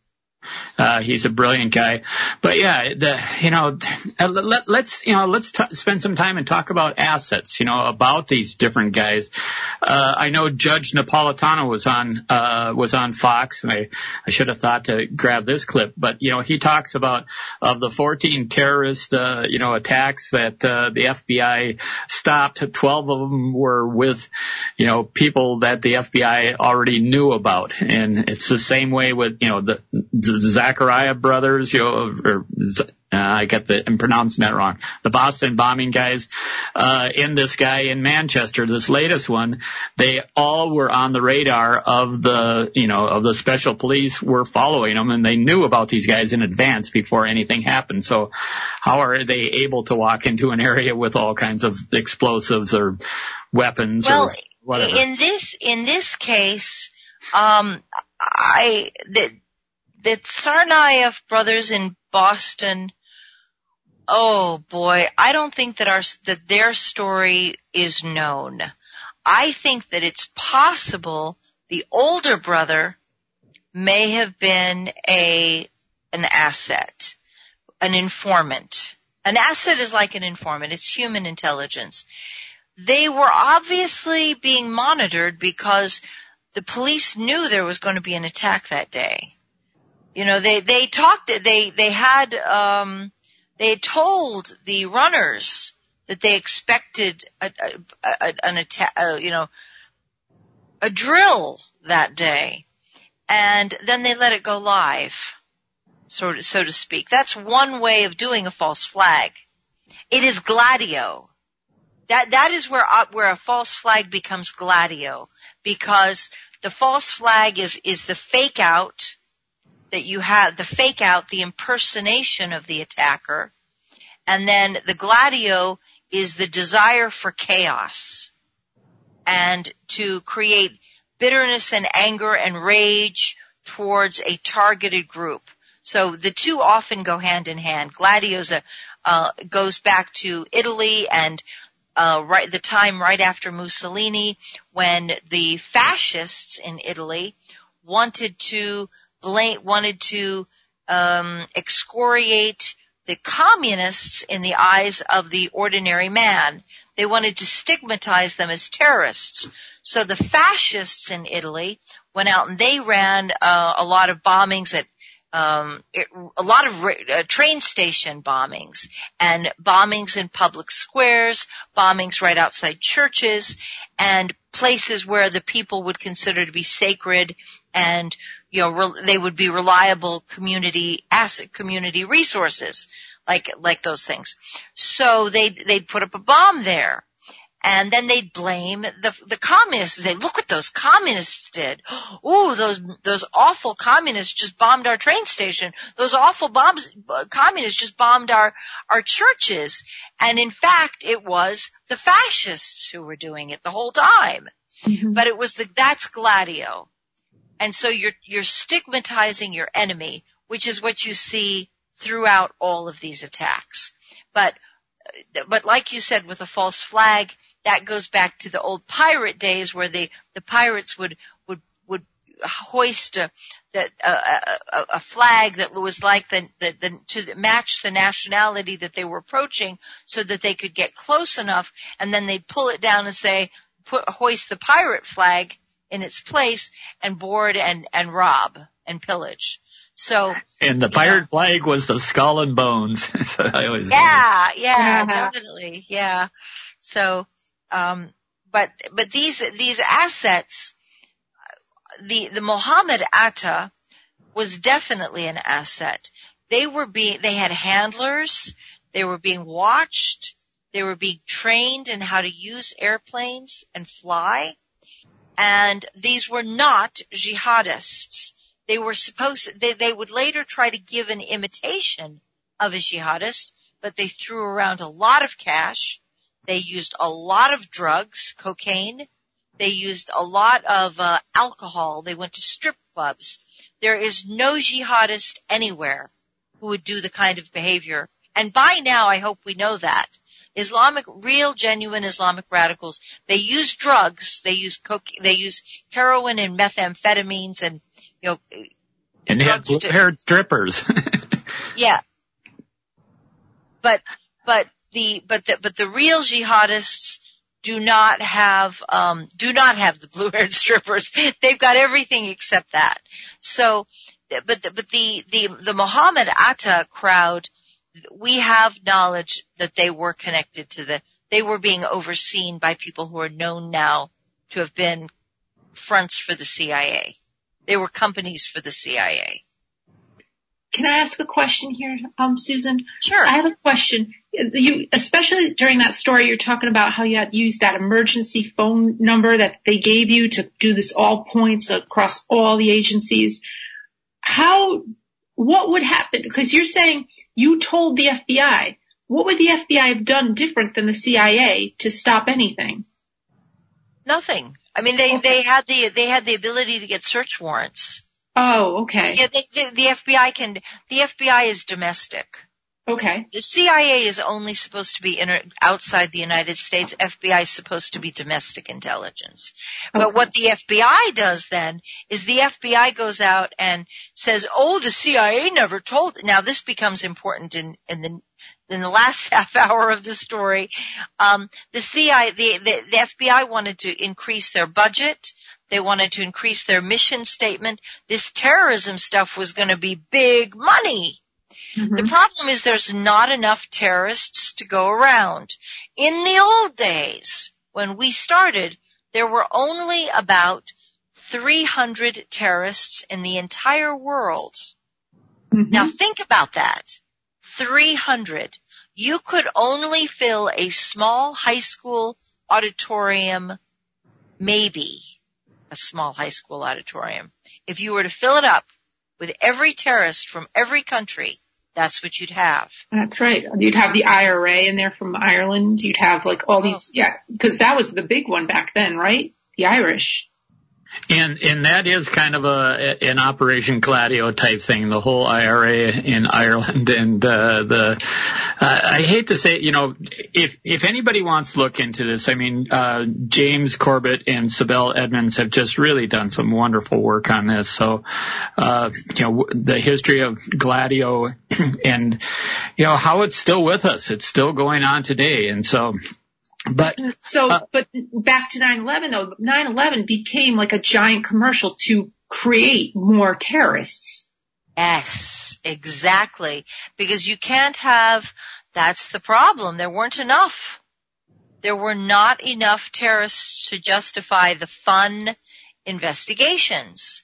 Uh, he's a brilliant guy. But yeah, the, you know, uh, let, let's, you know, let's t- spend some time and talk about assets, you know, about these different guys. Uh, I know Judge Napolitano was on, uh, was on Fox and I, I should have thought to grab this clip, but you know, he talks about, of the 14 terrorist, uh, you know, attacks that, uh, the FBI stopped, 12 of them were with, you know, people that the FBI already knew about. And it's the same way with, you know, the, the Zachariah brothers, you know, or, uh, I get the, I'm pronouncing that wrong. The Boston bombing guys, uh, in this guy in Manchester, this latest one, they all were on the radar of the, you know, of the special police were following them and they knew about these guys in advance before anything happened. So how are they able to walk into an area with all kinds of explosives or weapons well, or whatever? in this, in this case, um, I, the, the Tsarnaev brothers in Boston, oh boy, I don't think that our, that their story is known. I think that it's possible the older brother may have been a, an asset, an informant. An asset is like an informant. It's human intelligence. They were obviously being monitored because the police knew there was going to be an attack that day. You know, they, they talked, they, they had, um, they told the runners that they expected a, a, a, an attack, uh, you know, a drill that day. And then they let it go live, so to, so to speak. That's one way of doing a false flag. It is gladio. That, that is where, uh, where a false flag becomes gladio because the false flag is, is the fake out that you have, the fake out, the impersonation of the attacker, and then the gladio is the desire for chaos and to create bitterness and anger and rage towards a targeted group. So the two often go hand in hand. Gladio's a, uh, goes back to Italy and uh, right the time right after Mussolini when the fascists in Italy wanted to wanted to um, excoriate the communists in the eyes of the ordinary man. They wanted to stigmatize them as terrorists. So the fascists in Italy went out and they ran uh, a lot of bombings at um, it, a lot of uh, train station bombings and bombings in public squares, bombings right outside churches, and places where the people would consider to be sacred and you know re- they would be reliable community asset community resources like like those things. So they they'd put up a bomb there and then they'd blame the the communists and say, "Look what those communists did! <gasps> Oh, those those awful communists just bombed our train station. Those awful bombs, communists just bombed our our churches." And in fact, it was the fascists who were doing it the whole time. Mm-hmm. But it was the that's Gladio, and so you're you're stigmatizing your enemy, which is what you see throughout all of these attacks. But but like you said, with a false flag, that goes back to the old pirate days where the the pirates would would would hoist a a, a, a, flag that was like the, the, the to match the nationality that they were approaching, so that they could get close enough, and then they'd pull it down and say, put hoist the pirate flag in its place and board and and rob and pillage. So and the pirate flag was the skull and bones. <laughs> so I always yeah, yeah, definitely, yeah. So, um, but but these these assets, the the Mohammed Atta was definitely an asset. They were being they had handlers. They were being watched. They were being trained in how to use airplanes and fly. And these were not jihadists they were supposed, they, they would later try to give an imitation of a jihadist, but they threw around a lot of cash. They used a lot of drugs, cocaine. They used a lot of uh, alcohol. They went to strip clubs. There is no jihadist anywhere who would do the kind of behavior. And by now, I hope we know that. Islamic, real, genuine Islamic radicals, they use drugs, they use coke, they use heroin and methamphetamines and you know, And they had blue-haired strippers. <laughs> yeah. But, but the, but the, but the real jihadists do not have, um, do not have the blue-haired <laughs> strippers. They've got everything except that. So, but, the, but the, the, the Muhammad Atta crowd, we have knowledge that they were connected to the, they were being overseen by people who are known now to have been fronts for the CIA. They were companies for the CIA. Can I ask a question here, um, Susan? Sure. I have a question. You, especially during that story, you're talking about how you had used that emergency phone number that they gave you to do this all points across all the agencies. How, what would happen? Because you're saying you told the FBI. What would the FBI have done different than the CIA to stop anything? Nothing. I mean, they, okay. they had the, they had the ability to get search warrants. Oh, okay. Yeah, they, the, the FBI can, the FBI is domestic. Okay. The CIA is only supposed to be inter- outside the United States. FBI is supposed to be domestic intelligence. Okay. But what the FBI does then is the FBI goes out and says, "Oh, the CIA never told." Now this becomes important in in the in the last <laughs> half hour of the story. Um, the CIA, the, the the FBI wanted to increase their budget. They wanted to increase their mission statement. This terrorism stuff was going to be big money. Mm-hmm. The problem is there's not enough terrorists to go around. In the old days, when we started, there were only about 300 terrorists in the entire world. Mm-hmm. Now think about that. 300. You could only fill a small high school auditorium, maybe a small high school auditorium. If you were to fill it up with every terrorist from every country, that's what you'd have. That's right. You'd have the IRA in there from Ireland. You'd have like all oh. these, yeah, because that was the big one back then, right? The Irish. And and that is kind of a an Operation Gladio type thing, the whole IRA in Ireland, <laughs> and uh, the uh, I hate to say, you know, if if anybody wants to look into this, I mean, uh, James Corbett and Sibel Edmonds have just really done some wonderful work on this. So, uh, you know, the history of Gladio, <clears throat> and you know how it's still with us, it's still going on today, and so but so, uh, but back to 9/11 though, 9/11 became like a giant commercial to create more terrorists. Yes, exactly. Because you can't have. That's the problem. There weren't enough. There were not enough terrorists to justify the fun investigations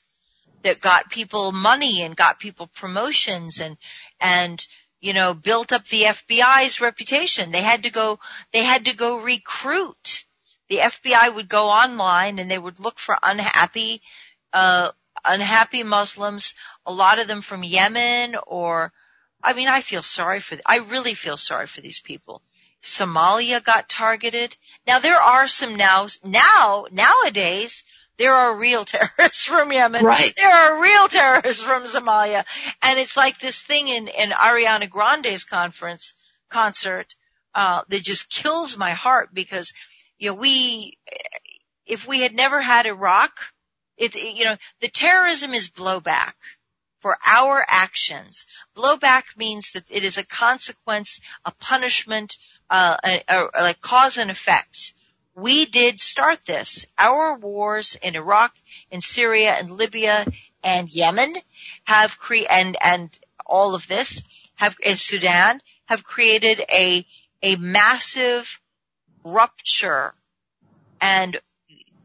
that got people money and got people promotions and and you know, built up the FBI's reputation. They had to go, they had to go recruit. The FBI would go online and they would look for unhappy, uh, unhappy Muslims, a lot of them from Yemen or, I mean, I feel sorry for, I really feel sorry for these people. Somalia got targeted. Now there are some now, now, nowadays, there are real <laughs> terrorists from Yemen. Right. There are real terrorists from Somalia. And it's like this thing in, in Ariana Grande's conference, concert, uh, that just kills my heart because, you know, we, if we had never had Iraq, it, you know, the terrorism is blowback for our actions. Blowback means that it is a consequence, a punishment, uh, a, a, a, like cause and effect we did start this. Our wars in Iraq, in Syria, and Libya, and Yemen have cre- and and all of this have in Sudan have created a a massive rupture and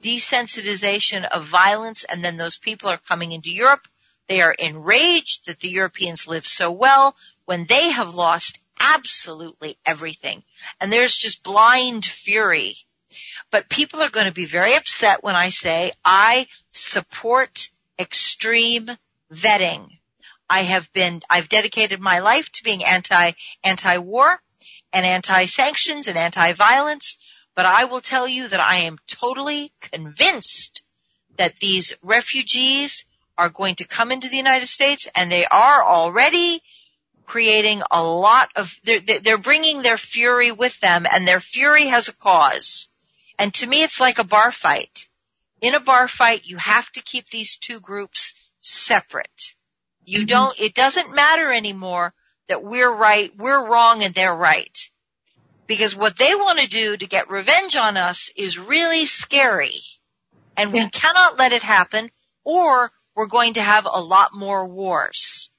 desensitization of violence and then those people are coming into Europe. They are enraged that the Europeans live so well when they have lost absolutely everything. And there's just blind fury but people are going to be very upset when I say I support extreme vetting. I have been, I've dedicated my life to being anti, anti-war and anti-sanctions and anti-violence, but I will tell you that I am totally convinced that these refugees are going to come into the United States and they are already creating a lot of, they're, they're bringing their fury with them and their fury has a cause. And to me, it's like a bar fight. In a bar fight, you have to keep these two groups separate. You mm-hmm. don't, it doesn't matter anymore that we're right, we're wrong and they're right. Because what they want to do to get revenge on us is really scary. And we cannot let it happen or we're going to have a lot more wars.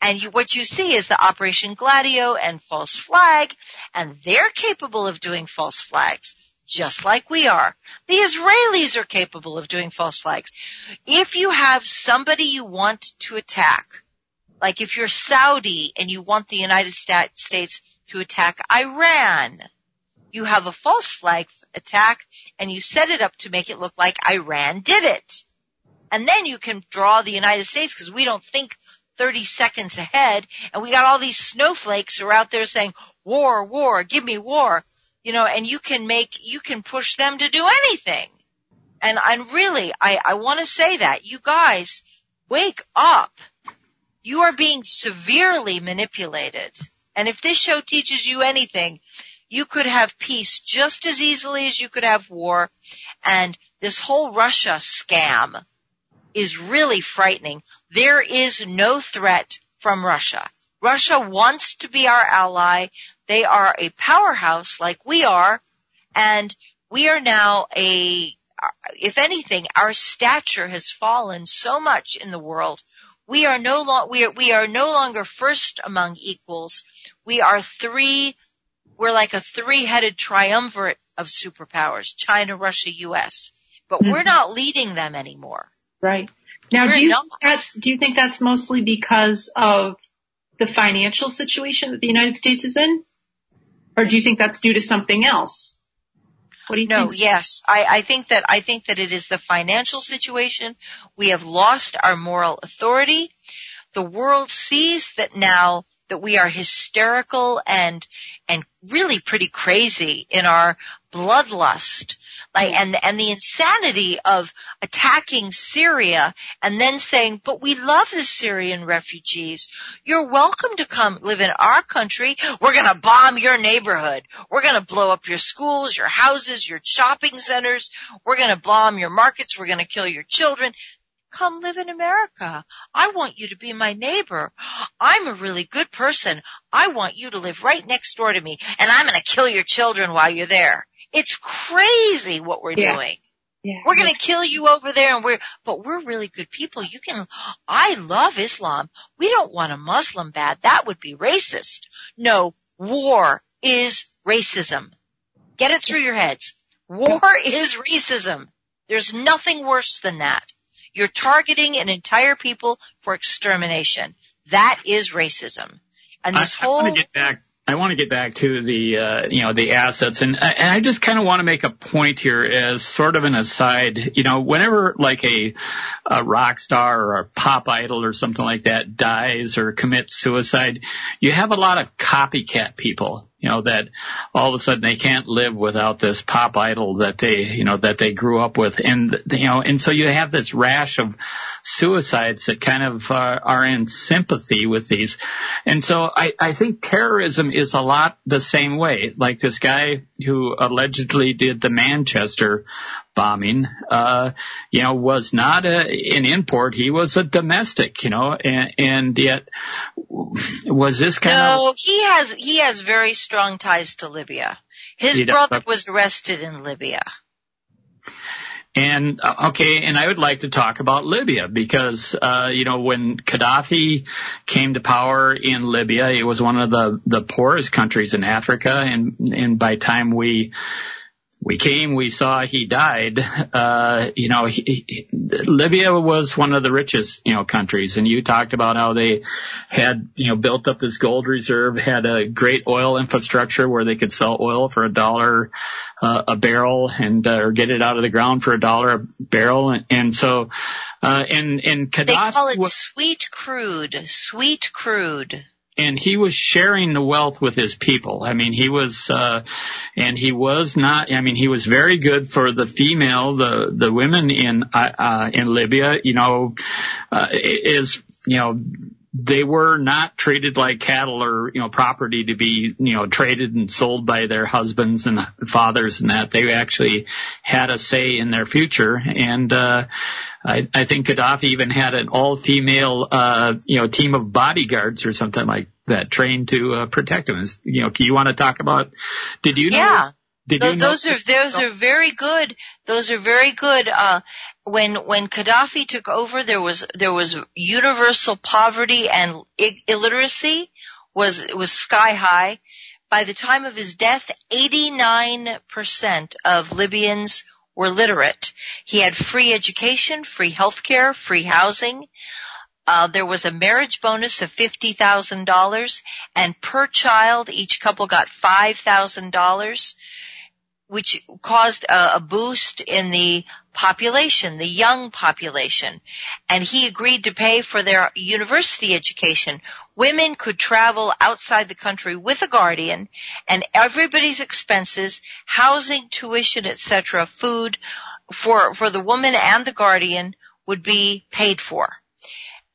And you, what you see is the Operation Gladio and False Flag, and they're capable of doing false flags, just like we are. The Israelis are capable of doing false flags. If you have somebody you want to attack, like if you're Saudi and you want the United States to attack Iran, you have a false flag attack and you set it up to make it look like Iran did it. And then you can draw the United States because we don't think 30 seconds ahead and we got all these snowflakes who are out there saying, war, war, give me war, you know, and you can make, you can push them to do anything. And I'm really, I, I want to say that you guys wake up. You are being severely manipulated. And if this show teaches you anything, you could have peace just as easily as you could have war. And this whole Russia scam is really frightening. There is no threat from Russia. Russia wants to be our ally. They are a powerhouse like we are, and we are now a, if anything, our stature has fallen so much in the world. We are no lo- we are, we are no longer first among equals. We are three, we're like a three-headed triumvirate of superpowers, China, Russia, US. But mm-hmm. we're not leading them anymore. Right. Now, do you, that's, do you think that's mostly because of the financial situation that the United States is in? Or do you think that's due to something else? What do you no, think? yes. I, I think that I think that it is the financial situation. We have lost our moral authority. The world sees that now that we are hysterical and and really pretty crazy in our bloodlust like, and, and the insanity of attacking Syria and then saying, but we love the Syrian refugees. You're welcome to come live in our country. We're gonna bomb your neighborhood. We're gonna blow up your schools, your houses, your shopping centers. We're gonna bomb your markets. We're gonna kill your children come live in America. I want you to be my neighbor. I'm a really good person. I want you to live right next door to me and I'm going to kill your children while you're there. It's crazy what we're yeah. doing. Yeah. We're gonna kill you over there and we're, but we're really good people. You can, I love Islam. We don't want a Muslim bad. That would be racist. No, war is racism. Get it through your heads. War is racism. There's nothing worse than that. You're targeting an entire people for extermination. That is racism. And this I, whole. I want to get back I want to get back to the uh, you know the assets, and and I just kind of want to make a point here as sort of an aside. You know, whenever like a a rock star or a pop idol or something like that dies or commits suicide, you have a lot of copycat people you know, that all of a sudden they can't live without this pop idol that they, you know, that they grew up with. And, you know, and so you have this rash of suicides that kind of uh, are in sympathy with these. And so I, I think terrorism is a lot the same way. Like this guy who allegedly did the Manchester bombing, uh, you know, was not a, an import. He was a domestic, you know, and, and yet was this kind no, of. No, he has, he has very strong ties to Libya. His brother was arrested in Libya. And uh, okay, and I would like to talk about Libya because uh, you know when Gaddafi came to power in Libya, it was one of the the poorest countries in Africa, and and by time we we came, we saw he died. Uh, you know, he, he, Libya was one of the richest, you know, countries. And you talked about how they had, you know, built up this gold reserve, had a great oil infrastructure where they could sell oil for a dollar uh, a barrel and, uh, or get it out of the ground for a dollar a barrel. And, and so, uh, and, and Gaddafi. They call it was, sweet crude, sweet crude and he was sharing the wealth with his people. I mean, he was, uh, and he was not, I mean, he was very good for the female, the, the women in, uh, uh in Libya, you know, uh, is, you know, they were not treated like cattle or, you know, property to be, you know, traded and sold by their husbands and fathers and that. They actually had a say in their future. And, uh, I, I think Gaddafi even had an all-female, uh, you know, team of bodyguards or something like that trained to uh, protect him. Is, you know, you want to talk about? Did you know? Yeah. Did those, you know? those are those are very good. Those are very good. Uh, when when Gaddafi took over, there was there was universal poverty and I- illiteracy was was sky high. By the time of his death, 89% of Libyans were literate. He had free education, free health care, free housing. Uh, there was a marriage bonus of fifty thousand dollars, and per child, each couple got five thousand dollars which caused a, a, boost in the population, the young population. And he agreed to pay for their university education. Women could travel outside the country with a guardian and everybody's expenses, housing, tuition, etc., food for, for the woman and the guardian would be paid for.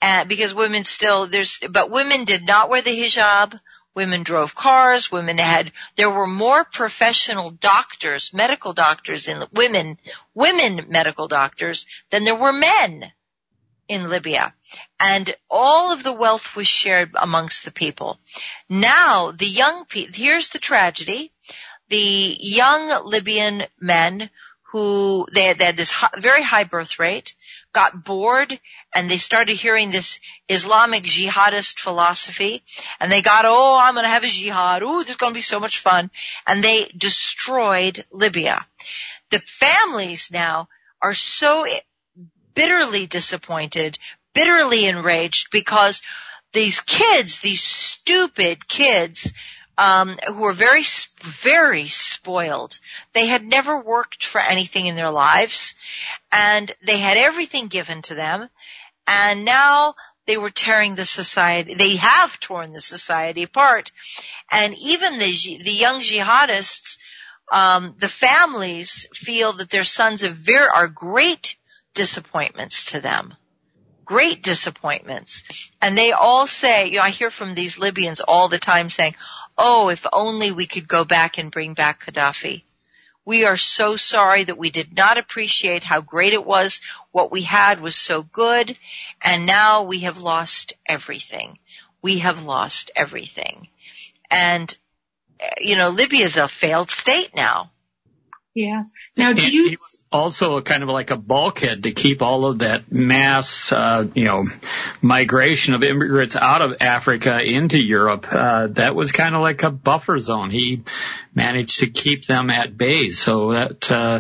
Uh, because women still, there's, but women did not wear the hijab. Women drove cars. Women had, there were more professional doctors, medical doctors in women, women medical doctors than there were men in Libya. And all of the wealth was shared amongst the people. Now, the young people, here's the tragedy. The young Libyan men who, they had, they had this high, very high birth rate, got bored and they started hearing this Islamic jihadist philosophy and they got, oh, I'm going to have a jihad. Ooh, this is going to be so much fun. And they destroyed Libya. The families now are so bitterly disappointed, bitterly enraged because these kids, these stupid kids, um, who were very, very spoiled. They had never worked for anything in their lives, and they had everything given to them, and now they were tearing the society. They have torn the society apart, and even the the young jihadists, um, the families feel that their sons are, great disappointments to them great disappointments. And they all say, you know, I hear from these Libyans all the time saying, oh, if only we could go back and bring back Gaddafi. We are so sorry that we did not appreciate how great it was. What we had was so good. And now we have lost everything. We have lost everything. And, you know, Libya is a failed state now. Yeah. Now, do you also kind of like a bulkhead to keep all of that mass, uh, you know, migration of immigrants out of Africa into Europe. Uh, that was kind of like a buffer zone. He managed to keep them at bay. So that, uh,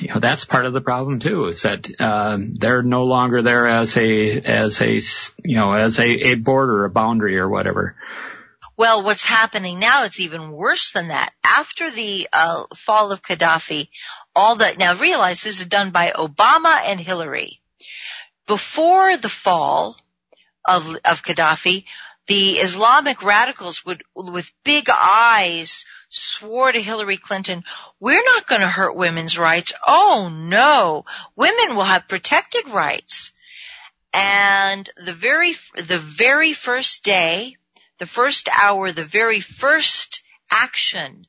you know, that's part of the problem too, is that, uh, they're no longer there as a, as a, you know, as a, a border, a boundary or whatever. Well, what's happening now, it's even worse than that. After the uh, fall of Gaddafi, all the, now realize this is done by Obama and Hillary. Before the fall of, of Gaddafi, the Islamic radicals would, with big eyes, swore to Hillary Clinton, we're not going to hurt women's rights. Oh no, women will have protected rights. And the very, the very first day, the first hour, the very first action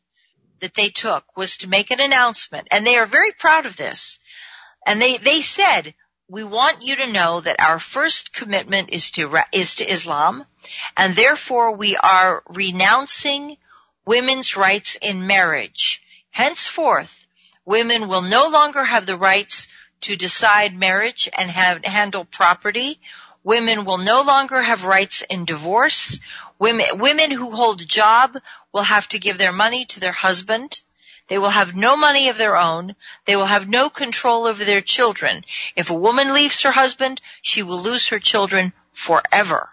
that they took was to make an announcement, and they are very proud of this. And they, they said, we want you to know that our first commitment is to, is to Islam, and therefore we are renouncing women's rights in marriage. Henceforth, women will no longer have the rights to decide marriage and have, handle property. Women will no longer have rights in divorce. Women, women who hold a job will have to give their money to their husband. They will have no money of their own. They will have no control over their children. If a woman leaves her husband, she will lose her children forever.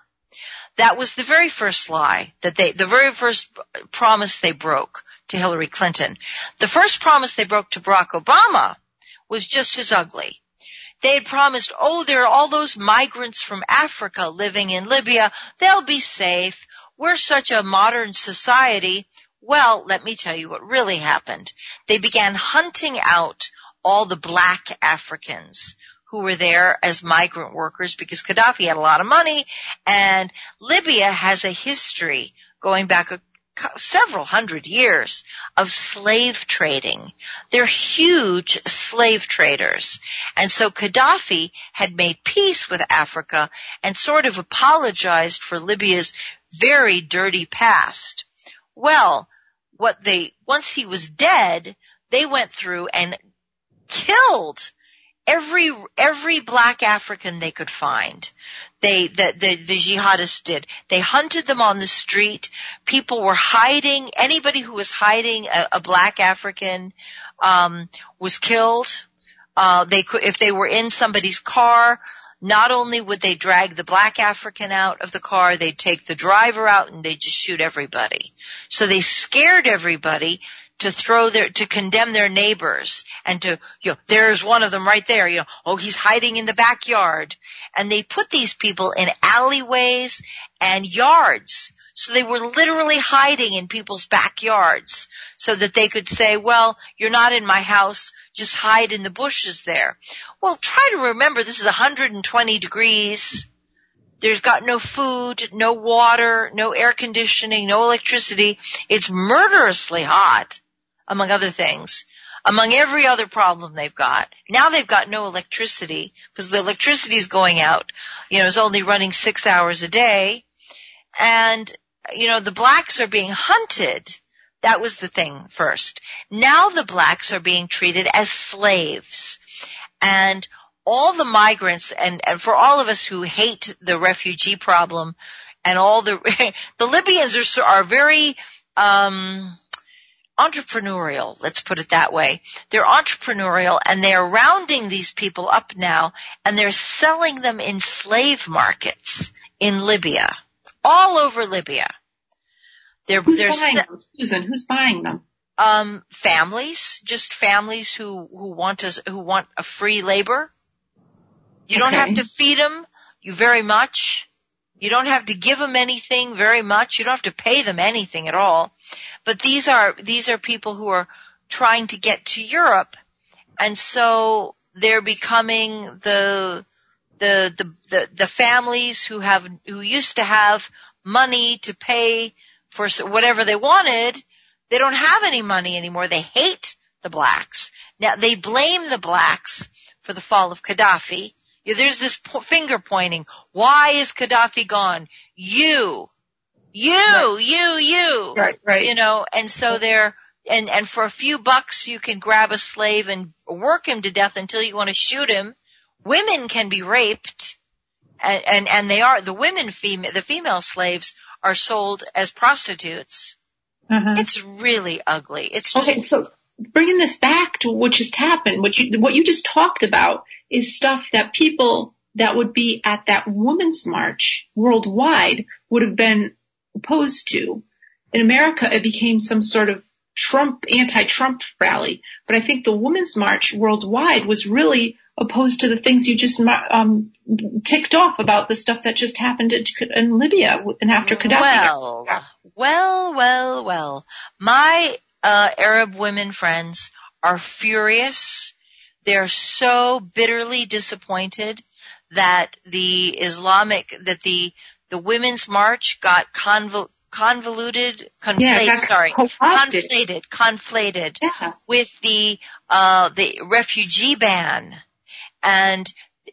That was the very first lie that they, the very first promise they broke to Hillary Clinton. The first promise they broke to Barack Obama was just as ugly. They had promised, oh, there are all those migrants from Africa living in Libya. They'll be safe. We're such a modern society. Well, let me tell you what really happened. They began hunting out all the black Africans who were there as migrant workers because Gaddafi had a lot of money and Libya has a history going back a several hundred years of slave trading. They're huge slave traders. And so Gaddafi had made peace with Africa and sort of apologized for Libya's very dirty past. Well, what they, once he was dead, they went through and killed every every black African they could find. They the, the the jihadists did. They hunted them on the street. People were hiding. Anybody who was hiding a, a black African um, was killed. Uh, they could if they were in somebody's car. Not only would they drag the black African out of the car, they'd take the driver out and they'd just shoot everybody. So they scared everybody to throw their, to condemn their neighbors and to, you know, there's one of them right there, you know, oh, he's hiding in the backyard. And they put these people in alleyways and yards. So they were literally hiding in people's backyards so that they could say, well, you're not in my house, just hide in the bushes there. Well, try to remember this is 120 degrees. There's got no food, no water, no air conditioning, no electricity. It's murderously hot among other things, among every other problem they've got. Now they've got no electricity because the electricity is going out. You know, it's only running six hours a day. And, you know, the blacks are being hunted. That was the thing first. Now the blacks are being treated as slaves. And all the migrants and, and for all of us who hate the refugee problem and all the, <laughs> the Libyans are, are very, um, entrepreneurial, let's put it that way. They're entrepreneurial and they're rounding these people up now and they're selling them in slave markets in Libya. All over Libya. They're, who's they're buying se- them, Susan? Who's buying them? Um, families, just families who, who want us, who want a free labor. You okay. don't have to feed them you very much. You don't have to give them anything very much. You don't have to pay them anything at all. But these are, these are people who are trying to get to Europe. And so they're becoming the, the, the, the, the families who have, who used to have money to pay for whatever they wanted. They don't have any money anymore. They hate the blacks. Now they blame the blacks for the fall of Gaddafi. There's this po- finger pointing. Why is Gaddafi gone? You. You, right. you, you. Right, right. You know, and so they're, and, and for a few bucks you can grab a slave and work him to death until you want to shoot him. Women can be raped. And, and, and they are, the women female, the female slaves are sold as prostitutes. Uh-huh. It's really ugly. It's just, okay. So bringing this back to what just happened, what you what you just talked about is stuff that people that would be at that women's march worldwide would have been opposed to. In America, it became some sort of Trump, anti-Trump rally. But I think the Women's March worldwide was really opposed to the things you just um, ticked off about the stuff that just happened in Libya and after Gaddafi. Well, well, well, well. My uh, Arab women friends are furious. They're so bitterly disappointed that the Islamic, that the the Women's March got convol- convoluted, conflated, yeah, sorry, conflated, conflated yeah. with the, uh, the refugee ban. And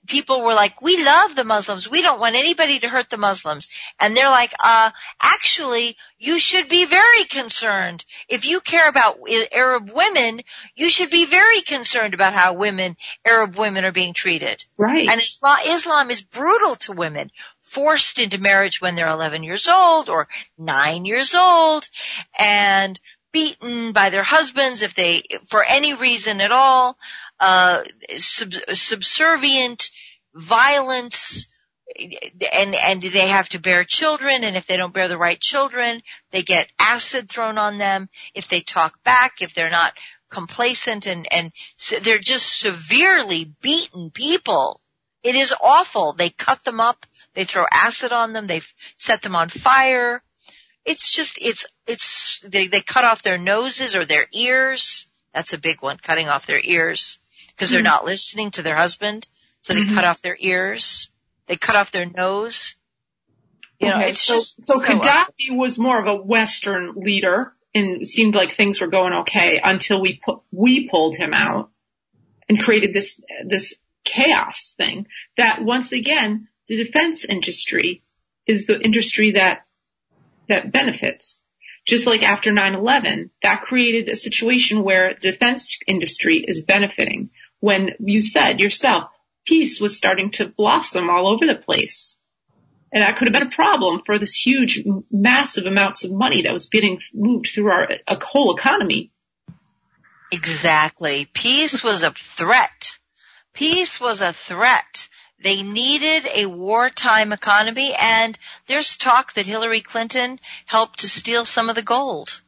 people were like, we love the Muslims. We don't want anybody to hurt the Muslims. And they're like, uh, actually, you should be very concerned. If you care about Arab women, you should be very concerned about how women, Arab women are being treated. Right. And Islam, Islam is brutal to women forced into marriage when they're 11 years old or 9 years old and beaten by their husbands if they, for any reason at all, uh, sub, subservient, violence, and and they have to bear children and if they don't bear the right children they get acid thrown on them if they talk back if they're not complacent and and so they're just severely beaten people it is awful they cut them up they throw acid on them. They set them on fire. It's just, it's, it's, they, they cut off their noses or their ears. That's a big one, cutting off their ears because they're mm-hmm. not listening to their husband. So they mm-hmm. cut off their ears. They cut off their nose. You know, Okay, it's so, just so so Gaddafi was more of a Western leader, and seemed like things were going okay until we put we pulled him out and created this this chaos thing. That once again, the defense industry is the industry that that benefits. Just like after 9/11, that created a situation where the defense industry is benefiting. When you said yourself, peace was starting to blossom all over the place. And that could have been a problem for this huge, massive amounts of money that was getting moved through our whole economy. Exactly. Peace was a threat. Peace was a threat. They needed a wartime economy and there's talk that Hillary Clinton helped to steal some of the gold.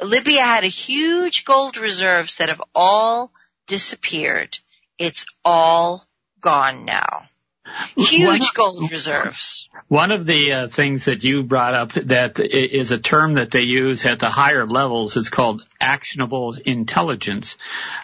Libya had a huge gold reserves that have all disappeared. It's all gone now. Huge gold reserves. One of the uh, things that you brought up that is a term that they use at the higher levels is called actionable intelligence.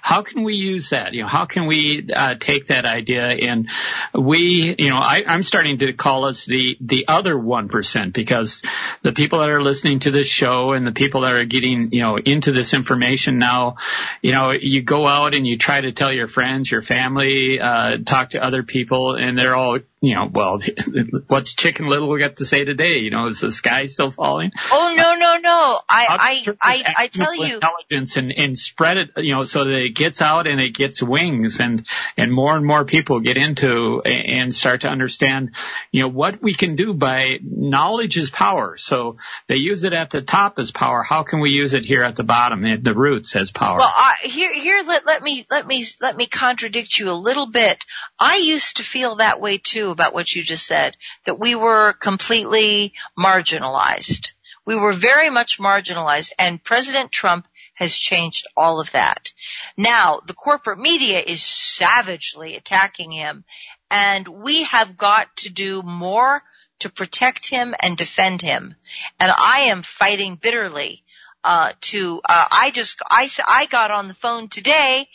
How can we use that? You know, how can we uh, take that idea and we, you know, I, I'm starting to call us the the other one percent because the people that are listening to this show and the people that are getting, you know, into this information now, you know, you go out and you try to tell your friends, your family, uh, talk to other people, and they're all, you know, well, <laughs> what's Chicken Little got to say today? You know, is the sky still falling? Oh no no no! I I I, I tell you, intelligence and, and spread it, you know, so that it gets out and it gets wings and, and more and more people get into and start to understand, you know, what we can do by knowledge is power. So they use it at the top as power. How can we use it here at the bottom, at the roots as power? Well, I, here, here, let, let me, let me, let me contradict you a little bit. I used to feel that way too about what you just said, that we were completely marginalized. We were very much marginalized and President Trump has changed all of that. Now, the corporate media is savagely attacking him and we have got to do more to protect him and defend him. And I am fighting bitterly uh, to uh, I just I, I got on the phone today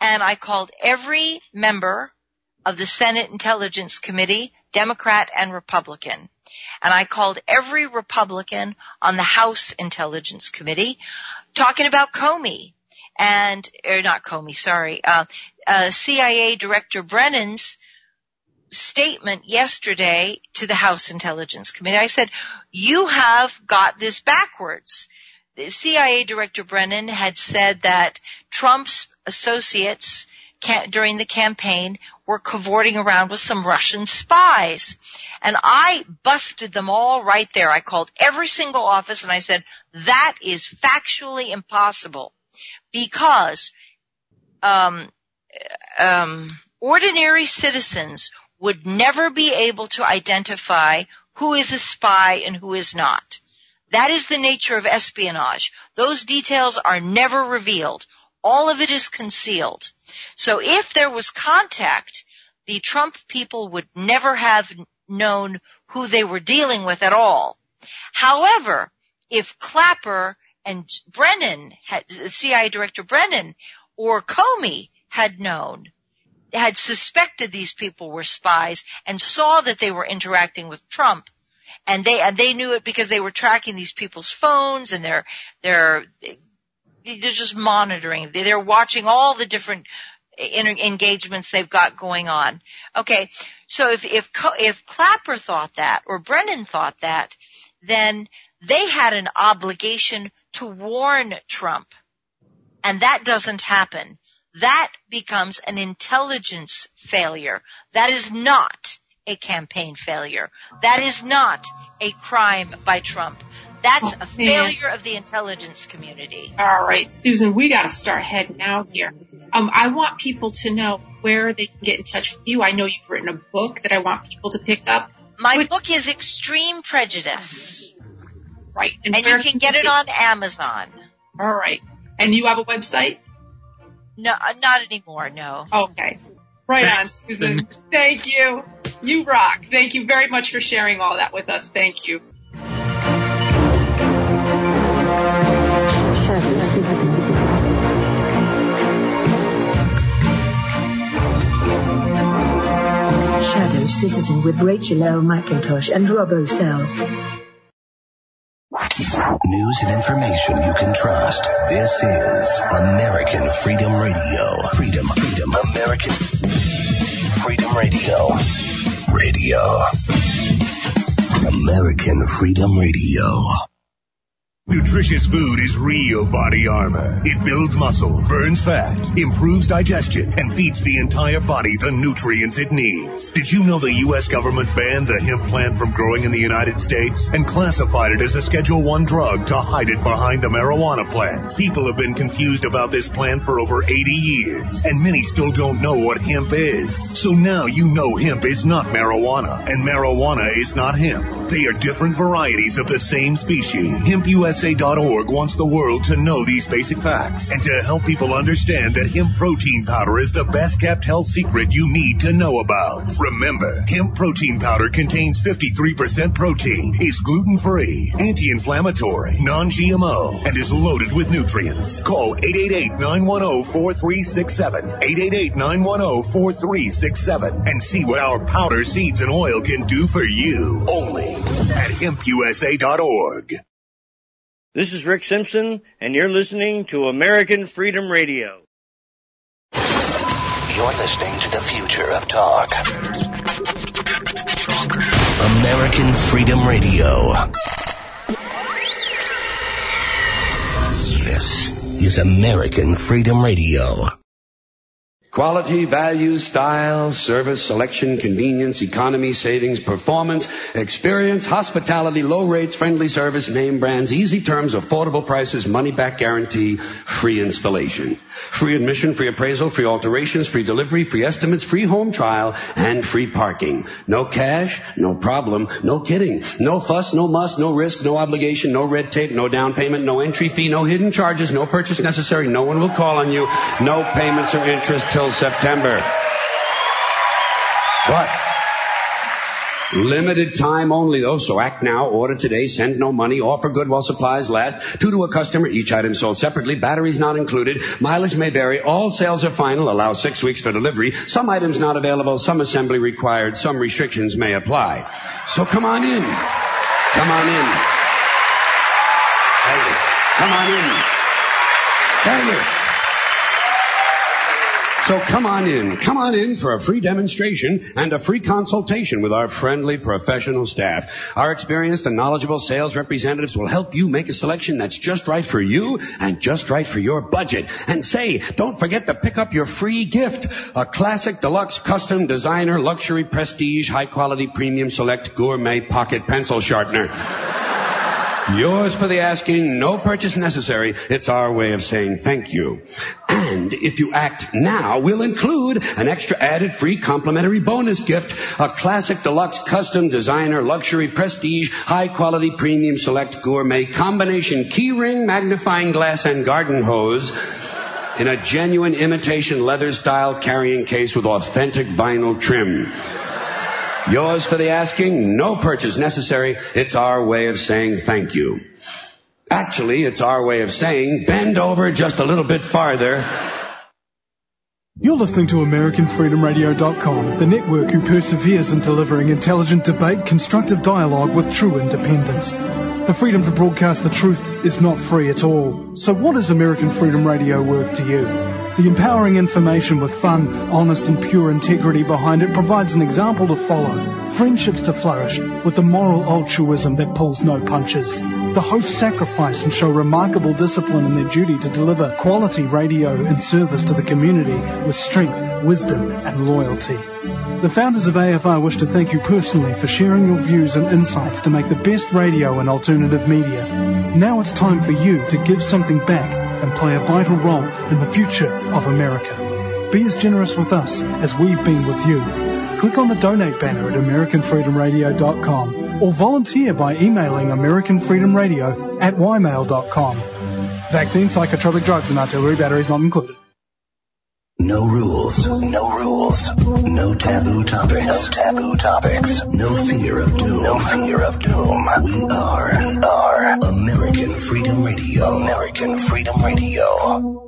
and I called every member of the Senate Intelligence Committee, Democrat and Republican. And I called every Republican on the House Intelligence Committee talking about Comey and or not Comey, sorry, uh, uh, CIA Director Brennan's statement yesterday to the House Intelligence Committee. I said, you have got this backwards. The CIA Director Brennan had said that Trump's associates ca- during the campaign were cavorting around with some Russian spies. And I busted them all right there. I called every single office and I said, that is factually impossible because um, um, ordinary citizens would never be able to identify who is a spy and who is not. That is the nature of espionage. Those details are never revealed. All of it is concealed. So if there was contact, the Trump people would never have known who they were dealing with at all. However, if Clapper and Brennan had, CIA Director Brennan or Comey had known, had suspected these people were spies and saw that they were interacting with Trump, and they and they knew it because they were tracking these people's phones and they're they're they're just monitoring. They're watching all the different engagements they've got going on. Okay, so if if if Clapper thought that or Brennan thought that, then they had an obligation to warn Trump, and that doesn't happen. That becomes an intelligence failure. That is not a campaign failure. That is not a crime by Trump. That's a failure of the intelligence community. All right, Susan, we got to start heading out here. Um, I want people to know where they can get in touch with you. I know you've written a book that I want people to pick up. My book is Extreme Prejudice. Right. And, you can get it on Amazon. All right. And you have a website? No, uh, not anymore, no. Okay. Right on, Susan. Thank you. You rock. Thank you very much for sharing all that with us. Thank you. Citizen with Rachel L. McIntosh and Rob O'Sell. News and information you can trust. This is American Freedom Radio. Freedom, freedom, American Freedom Radio. Radio. American Freedom Radio. Nutritious food is real body armor. It builds muscle, burns fat, improves digestion, and feeds the entire body the nutrients it needs. Did you know the U.S. government banned the hemp plant from growing in the United States and classified it as a Schedule 1 drug to hide it behind the marijuana plant? People have been confused about this plant for over 80 years, and many still don't know what hemp is. So now you know hemp is not marijuana, and marijuana is not hemp. They are different varieties of the same species. HempUSA.org wants the world to know these basic facts and to help people understand that hemp protein powder is the best kept health secret you need to know about. Remember, hemp protein powder contains 53% protein, is gluten free, anti inflammatory, non GMO, and is loaded with nutrients. Call 888 910 4367. 888 910 4367 and see what our powder, seeds, and oil can do for you. Only at hempusa.org. This is Rick Simpson, and you're listening to American Freedom Radio. You're listening to the future of talk. American Freedom Radio. This is American Freedom Radio. Quality, value, style, service, selection, convenience, economy, savings, performance, experience, hospitality, low rates, friendly service, name brands, easy terms, affordable prices, money back guarantee, free installation. Free admission, free appraisal, free alterations, free delivery, free estimates, free home trial, and free parking. No cash, no problem, no kidding. No fuss, no muss, no risk, no obligation, no red tape, no down payment, no entry fee, no hidden charges, no purchase necessary, no one will call on you, no payments or interest till September. But limited time only though, so act now, order today, send no money, offer good while supplies last, two to a customer, each item sold separately, batteries not included, mileage may vary, all sales are final, allow six weeks for delivery, some items not available, some assembly required, some restrictions may apply. So come on in. Come on in. Come on in. Thank you. So come on in. Come on in for a free demonstration and a free consultation with our friendly professional staff. Our experienced and knowledgeable sales representatives will help you make a selection that's just right for you and just right for your budget. And say, don't forget to pick up your free gift. A classic, deluxe, custom, designer, luxury, prestige, high quality, premium, select, gourmet pocket pencil sharpener. Yours for the asking, no purchase necessary. It's our way of saying thank you. And if you act now, we'll include an extra added free complimentary bonus gift, a classic deluxe custom designer luxury prestige high quality premium select gourmet combination keyring magnifying glass and garden hose in a genuine imitation leather style carrying case with authentic vinyl trim. Yours for the asking, no purchase necessary. It's our way of saying thank you. Actually, it's our way of saying bend over just a little bit farther. You're listening to AmericanFreedomRadio.com, the network who perseveres in delivering intelligent debate, constructive dialogue with true independence. The freedom to broadcast the truth is not free at all. So what is American Freedom Radio worth to you? The empowering information with fun, honest and pure integrity behind it provides an example to follow. Friendships to flourish with the moral altruism that pulls no punches. The hosts sacrifice and show remarkable discipline in their duty to deliver quality radio and service to the community with strength, wisdom and loyalty. The founders of AFR wish to thank you personally for sharing your views and insights to make the best radio and alternative media. Now it's time for you to give something back and play a vital role in the future of America. Be as generous with us as we've been with you. Click on the donate banner at AmericanFreedomRadio.com or volunteer by emailing AmericanFreedomRadio at ymail.com. Vaccine, psychotropic drugs, and artillery batteries not included. No rules, no rules, no taboo topics, no taboo topics, no fear of doom, no fear of doom. We are, we are American Freedom Radio, American Freedom Radio.